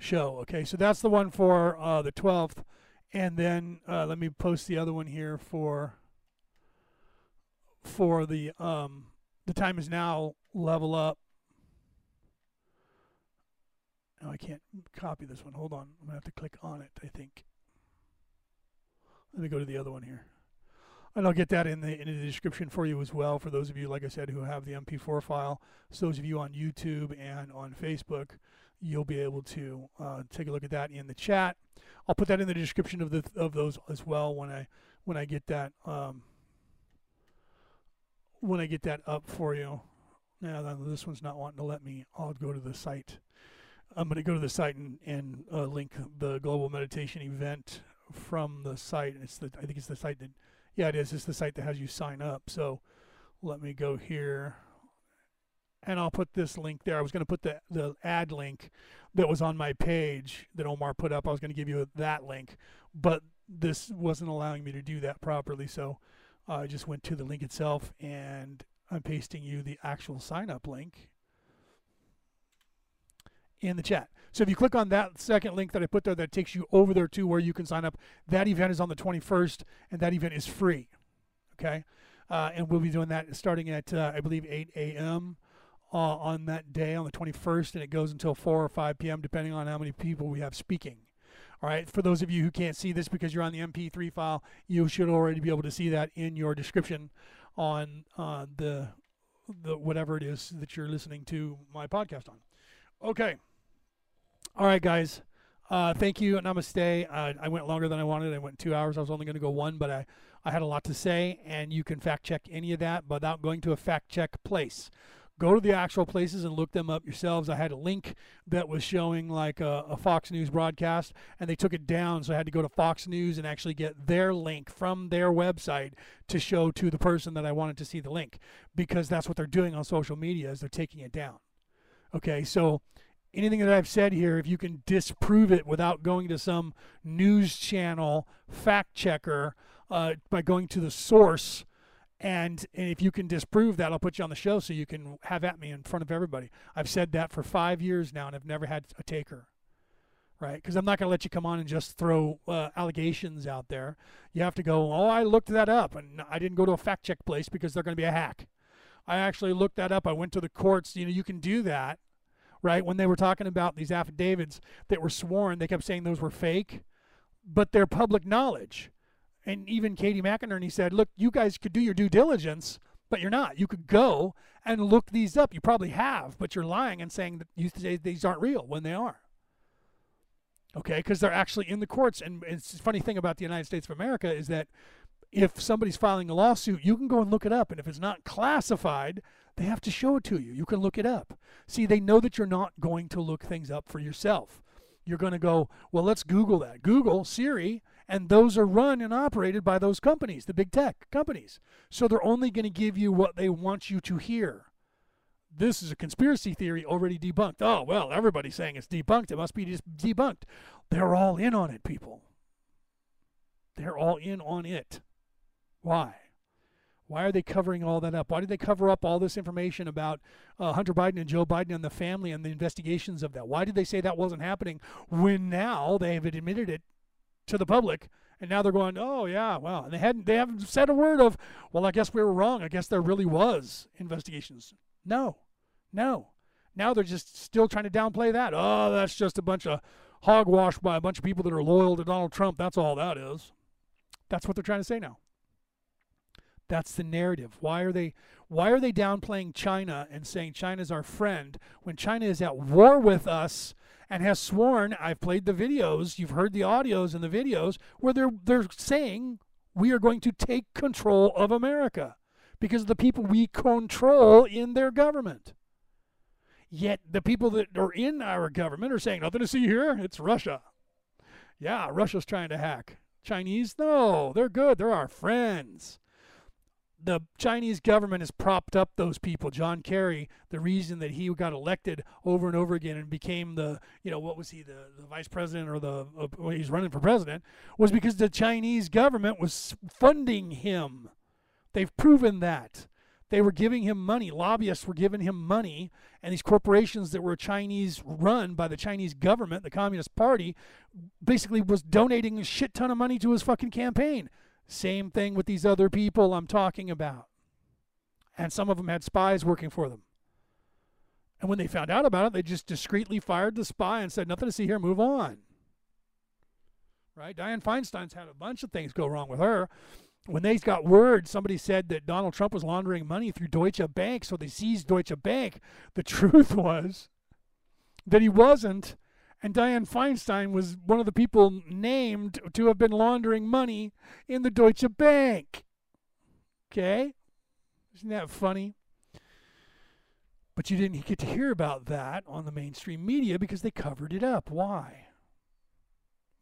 show. Okay, so that's the one for uh, the 12th, and then uh, let me post the other one here for for the um, the time is now level up. Oh, I can't copy this one. Hold on, I'm gonna have to click on it. I think. Let me go to the other one here. And I'll get that in the in the description for you as well. For those of you, like I said, who have the MP4 file, so those of you on YouTube and on Facebook, you'll be able to uh, take a look at that in the chat. I'll put that in the description of the of those as well when I when I get that um, when I get that up for you. Now this one's not wanting to let me. I'll go to the site. I'm going to go to the site and, and uh, link the global meditation event from the site. It's the I think it's the site that yeah it is. It's the site that has you sign up. So let me go here and I'll put this link there. I was going to put the the ad link that was on my page that Omar put up. I was going to give you that link, but this wasn't allowing me to do that properly. So I just went to the link itself and I'm pasting you the actual sign up link in the chat. So if you click on that second link that I put there, that takes you over there to where you can sign up. That event is on the 21st, and that event is free. Okay, uh, and we'll be doing that starting at uh, I believe 8 a.m. Uh, on that day on the 21st, and it goes until 4 or 5 p.m. depending on how many people we have speaking. All right, for those of you who can't see this because you're on the MP3 file, you should already be able to see that in your description on uh, the the whatever it is that you're listening to my podcast on. Okay. All right, guys. Uh, thank you. Namaste. Uh, I went longer than I wanted. I went two hours. I was only going to go one, but I, I had a lot to say, and you can fact check any of that without going to a fact check place. Go to the actual places and look them up yourselves. I had a link that was showing like a, a Fox News broadcast, and they took it down, so I had to go to Fox News and actually get their link from their website to show to the person that I wanted to see the link, because that's what they're doing on social media is they're taking it down. Okay, so anything that I've said here, if you can disprove it without going to some news channel fact checker uh, by going to the source, and, and if you can disprove that, I'll put you on the show so you can have at me in front of everybody. I've said that for five years now, and I've never had a taker. Right, because I'm not going to let you come on and just throw uh, allegations out there. You have to go. Oh, I looked that up, and I didn't go to a fact check place because they're going to be a hack. I actually looked that up. I went to the courts. You know, you can do that right? When they were talking about these affidavits that were sworn, they kept saying those were fake, but they're public knowledge. And even Katie McEnany said, look, you guys could do your due diligence, but you're not. You could go and look these up. You probably have, but you're lying and saying that you say these aren't real when they are. Okay, because they're actually in the courts. And it's funny thing about the United States of America is that if somebody's filing a lawsuit, you can go and look it up. And if it's not classified, they have to show it to you. You can look it up. See, they know that you're not going to look things up for yourself. You're going to go, well, let's Google that. Google, Siri, and those are run and operated by those companies, the big tech companies. So they're only going to give you what they want you to hear. This is a conspiracy theory already debunked. Oh, well, everybody's saying it's debunked. It must be just debunked. They're all in on it, people. They're all in on it. Why? Why are they covering all that up? Why did they cover up all this information about uh, Hunter Biden and Joe Biden and the family and the investigations of that? Why did they say that wasn't happening when now they have admitted it to the public and now they're going, oh yeah, wow, and they hadn't they haven't said a word of, well, I guess we were wrong. I guess there really was investigations. No, no. Now they're just still trying to downplay that. Oh, that's just a bunch of hogwash by a bunch of people that are loyal to Donald Trump. That's all that is. That's what they're trying to say now. That's the narrative. Why are they why are they downplaying China and saying China's our friend when China is at war with us and has sworn, I've played the videos, you've heard the audios and the videos where they're they're saying we are going to take control of America because of the people we control in their government. Yet the people that are in our government are saying nothing to see here, it's Russia. Yeah, Russia's trying to hack. Chinese? No, they're good. They're our friends the Chinese government has propped up those people. John Kerry, the reason that he got elected over and over again and became the, you know, what was he, the, the vice president or the, uh, well, he's running for president, was because the Chinese government was funding him. They've proven that. They were giving him money. Lobbyists were giving him money. And these corporations that were Chinese run by the Chinese government, the Communist Party, basically was donating a shit ton of money to his fucking campaign. Same thing with these other people I'm talking about. And some of them had spies working for them. And when they found out about it, they just discreetly fired the spy and said, Nothing to see here, move on. Right? Dianne Feinstein's had a bunch of things go wrong with her. When they got word, somebody said that Donald Trump was laundering money through Deutsche Bank, so they seized Deutsche Bank. The truth was that he wasn't, and Dianne Feinstein was one of the people named to have been laundering money in the Deutsche Bank. Okay? Isn't that funny? But you didn't get to hear about that on the mainstream media because they covered it up. Why?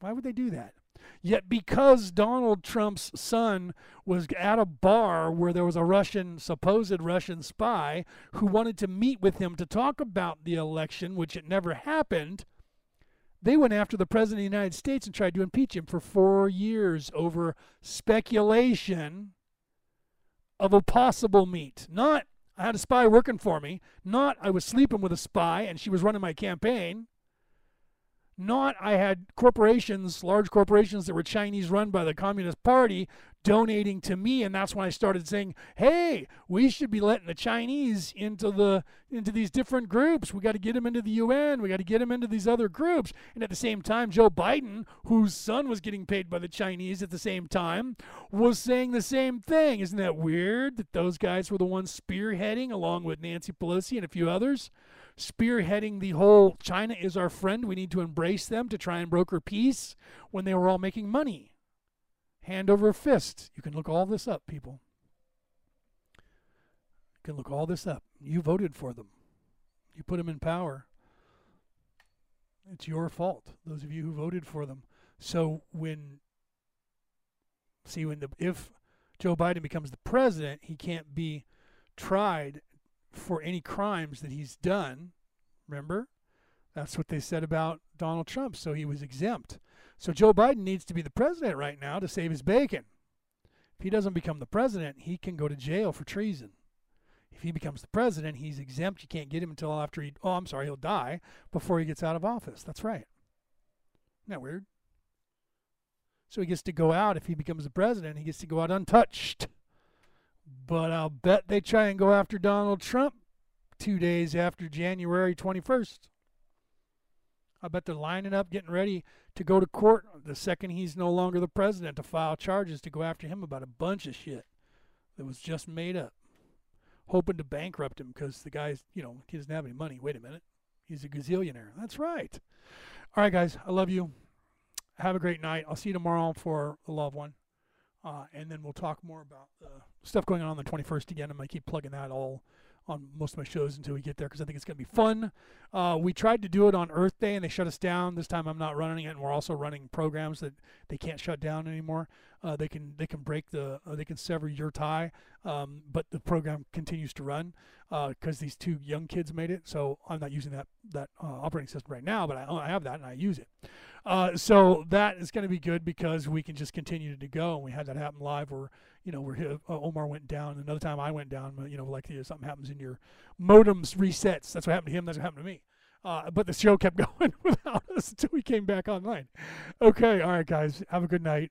Why would they do that? Yet, because Donald Trump's son was at a bar where there was a Russian, supposed Russian spy who wanted to meet with him to talk about the election, which it never happened, they went after the President of the United States and tried to impeach him for four years over speculation of a possible meet. Not, I had a spy working for me. Not, I was sleeping with a spy and she was running my campaign. Not, I had corporations, large corporations that were Chinese run by the Communist Party, donating to me and that's when I started saying, "Hey, we should be letting the Chinese into the into these different groups. We got to get them into the UN. We got to get them into these other groups." And at the same time, Joe Biden, whose son was getting paid by the Chinese at the same time, was saying the same thing. Isn't that weird that those guys were the ones spearheading along with Nancy Pelosi and a few others? Spearheading the whole China is our friend. We need to embrace them to try and broker peace when they were all making money. Hand over fist. You can look all this up, people. You can look all this up. You voted for them, you put them in power. It's your fault, those of you who voted for them. So when, see, when the, if Joe Biden becomes the president, he can't be tried for any crimes that he's done. Remember? That's what they said about Donald Trump. So he was exempt. So Joe Biden needs to be the president right now to save his bacon. If he doesn't become the president, he can go to jail for treason. If he becomes the president, he's exempt. You can't get him until after he, oh, I'm sorry, he'll die before he gets out of office. That's right. Isn't that weird? So he gets to go out if he becomes the president, he gets to go out untouched. But I'll bet they try and go after Donald Trump two days after January 21st. I bet they're lining up, getting ready to go to court the second he's no longer the president to file charges to go after him about a bunch of shit that was just made up. Hoping to bankrupt him because the guy's, you know, he doesn't have any money. Wait a minute. He's a gazillionaire. That's right. All right, guys. I love you. Have a great night. I'll see you tomorrow for the loved one. Uh, and then we'll talk more about stuff going on on the 21st again. I'm going to keep plugging that all on most of my shows until we get there because I think it's going to be fun. Uh, we tried to do it on Earth Day and they shut us down. This time I'm not running it, and we're also running programs that they can't shut down anymore. Uh, they can they can break the uh, they can sever your tie, um, but the program continues to run because uh, these two young kids made it. So I'm not using that that uh, operating system right now, but I, I have that and I use it. Uh, so that is going to be good because we can just continue to go. And we had that happen live where, you know, where Omar went down. Another time I went down, you know, like you know, something happens in your modems resets. That's what happened to him. That's what happened to me. Uh, but the show kept going without us until we came back online. Okay. All right, guys. Have a good night.